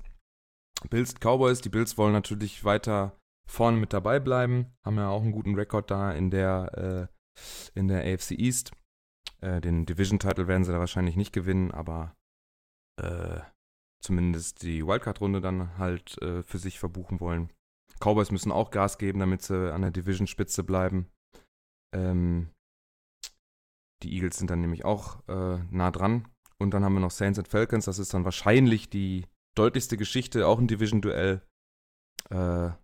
Bills, Cowboys, die Bills wollen natürlich weiter vorne mit dabei bleiben, haben ja auch einen guten Rekord da in der, äh, in der AFC East. Äh, den Division-Title werden sie da wahrscheinlich nicht gewinnen, aber äh, zumindest die Wildcard-Runde dann halt äh, für sich verbuchen wollen. Cowboys müssen auch Gas geben, damit sie an der Division-Spitze bleiben. Ähm, die Eagles sind dann nämlich auch äh, nah dran. Und dann haben wir noch Saints and Falcons. Das ist dann wahrscheinlich die deutlichste Geschichte, auch ein Division-Duell. Äh,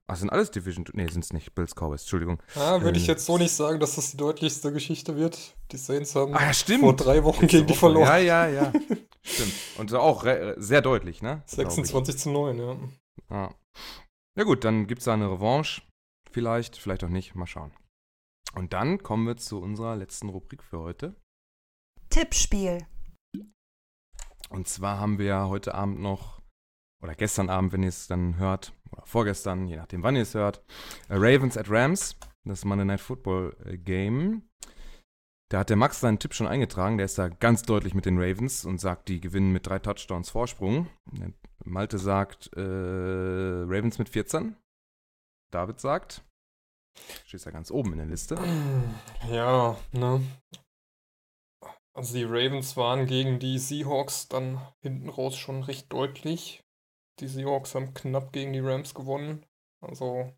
ach, sind alles Division. Nee, sind es nicht. Bills Cowboys, Entschuldigung. Ah, würde ähm, ich jetzt so nicht sagen, dass das die deutlichste Geschichte wird. Die Saints haben ah, ja, vor drei Wochen gegen die verloren. Ja, ja, ja. stimmt. Und auch sehr deutlich, ne? 26 zu 9, ja. ja. Ja, gut, dann gibt es da eine Revanche. Vielleicht, vielleicht auch nicht. Mal schauen. Und dann kommen wir zu unserer letzten Rubrik für heute. Tippspiel. Und zwar haben wir heute Abend noch, oder gestern Abend, wenn ihr es dann hört, oder vorgestern, je nachdem, wann ihr es hört, äh, Ravens at Rams, das Monday Night Football äh, Game. Da hat der Max seinen Tipp schon eingetragen, der ist da ganz deutlich mit den Ravens und sagt, die gewinnen mit drei Touchdowns Vorsprung. Malte sagt äh, Ravens mit 14. David sagt, steht ja ganz oben in der Liste. Ja, ne. Also die Ravens waren gegen die Seahawks dann hinten raus schon recht deutlich. Die Seahawks haben knapp gegen die Rams gewonnen. Also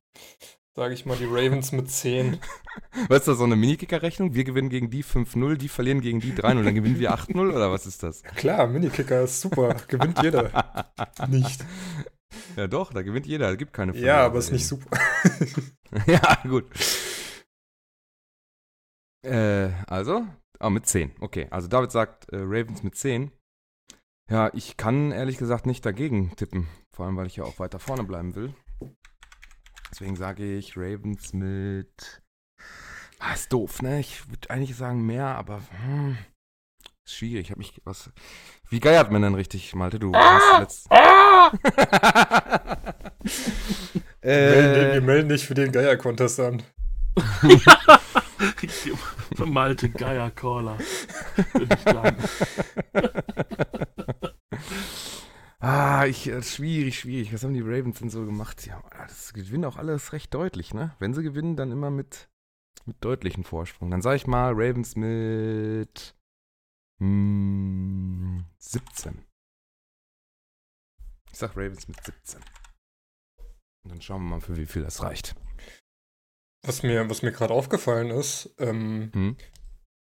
sage ich mal die Ravens mit 10. Was ist das, so eine Minikicker-Rechnung? Wir gewinnen gegen die 5-0, die verlieren gegen die 3-0, dann gewinnen wir 8-0 oder was ist das? Klar, Minikicker ist super, gewinnt jeder. Nicht. Ja doch, da gewinnt jeder, es gibt keine Verlierer. Ja, aber ist nicht super. ja, gut. Äh, also, ah, mit 10. Okay, also David sagt äh, Ravens mit 10. Ja, ich kann ehrlich gesagt nicht dagegen tippen. Vor allem, weil ich ja auch weiter vorne bleiben will. Deswegen sage ich Ravens mit. Ah, ist doof, ne? Ich würde eigentlich sagen mehr, aber. Hm, ist schwierig. Ich habe mich was. Wie geiert man denn richtig, Malte? Du hast letzt. äh, wir melden dich für den Geier-Contest an. Malte Geier-Caller. Ah, ich, äh, schwierig, schwierig. Was haben die Ravens denn so gemacht? Ja, das gewinnen auch alles recht deutlich, ne? Wenn sie gewinnen, dann immer mit, mit deutlichen Vorsprung. Dann sage ich mal Ravens mit hm, 17. Ich sag Ravens mit 17. Und dann schauen wir mal, für wie viel das reicht. Was mir, was mir gerade aufgefallen ist, ähm, hm?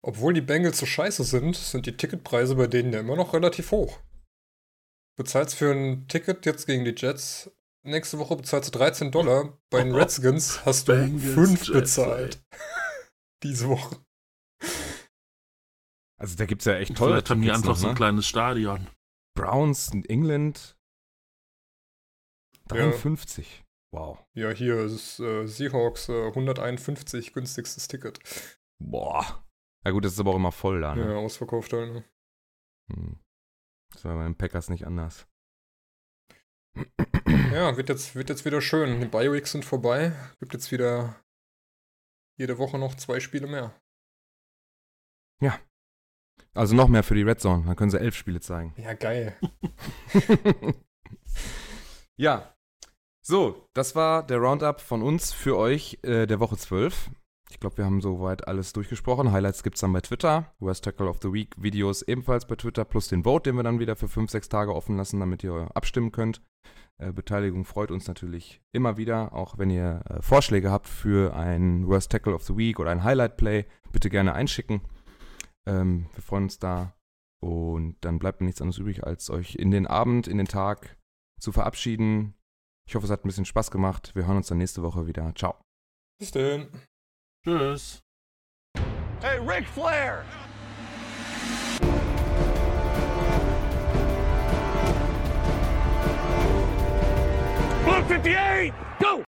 obwohl die Bengals so scheiße sind, sind die Ticketpreise bei denen ja immer noch relativ hoch bezahlst für ein Ticket jetzt gegen die Jets nächste Woche bezahlst du 13 Dollar. Bei den Redskins hast du 5 bezahlt. Diese Woche. Also da gibt es ja echt tolle Vielleicht haben die einfach so ein ne? kleines Stadion. Browns in England 53. Ja. Wow. Ja, hier ist äh, Seahawks äh, 151, günstigstes Ticket. Boah. Ja gut, das ist aber auch immer voll da, ne? Ja, ausverkauft halt, ne? Hm. Das war bei den Packers nicht anders. Ja, wird jetzt, wird jetzt wieder schön. Die Bioweeks sind vorbei. Gibt jetzt wieder jede Woche noch zwei Spiele mehr. Ja. Also noch mehr für die Red Zone. Dann können sie elf Spiele zeigen. Ja, geil. ja. So, das war der Roundup von uns für euch äh, der Woche 12. Ich glaube, wir haben soweit alles durchgesprochen. Highlights gibt es dann bei Twitter. Worst Tackle of the Week Videos ebenfalls bei Twitter, plus den Vote, den wir dann wieder für 5, 6 Tage offen lassen, damit ihr abstimmen könnt. Äh, Beteiligung freut uns natürlich immer wieder. Auch wenn ihr äh, Vorschläge habt für ein Worst Tackle of the Week oder ein Highlight Play, bitte gerne einschicken. Ähm, wir freuen uns da. Und dann bleibt mir nichts anderes übrig, als euch in den Abend, in den Tag zu verabschieden. Ich hoffe, es hat ein bisschen Spaß gemacht. Wir hören uns dann nächste Woche wieder. Ciao. Bis dann. Tschüss. Hey, Ric Flair! Blue 58! Go!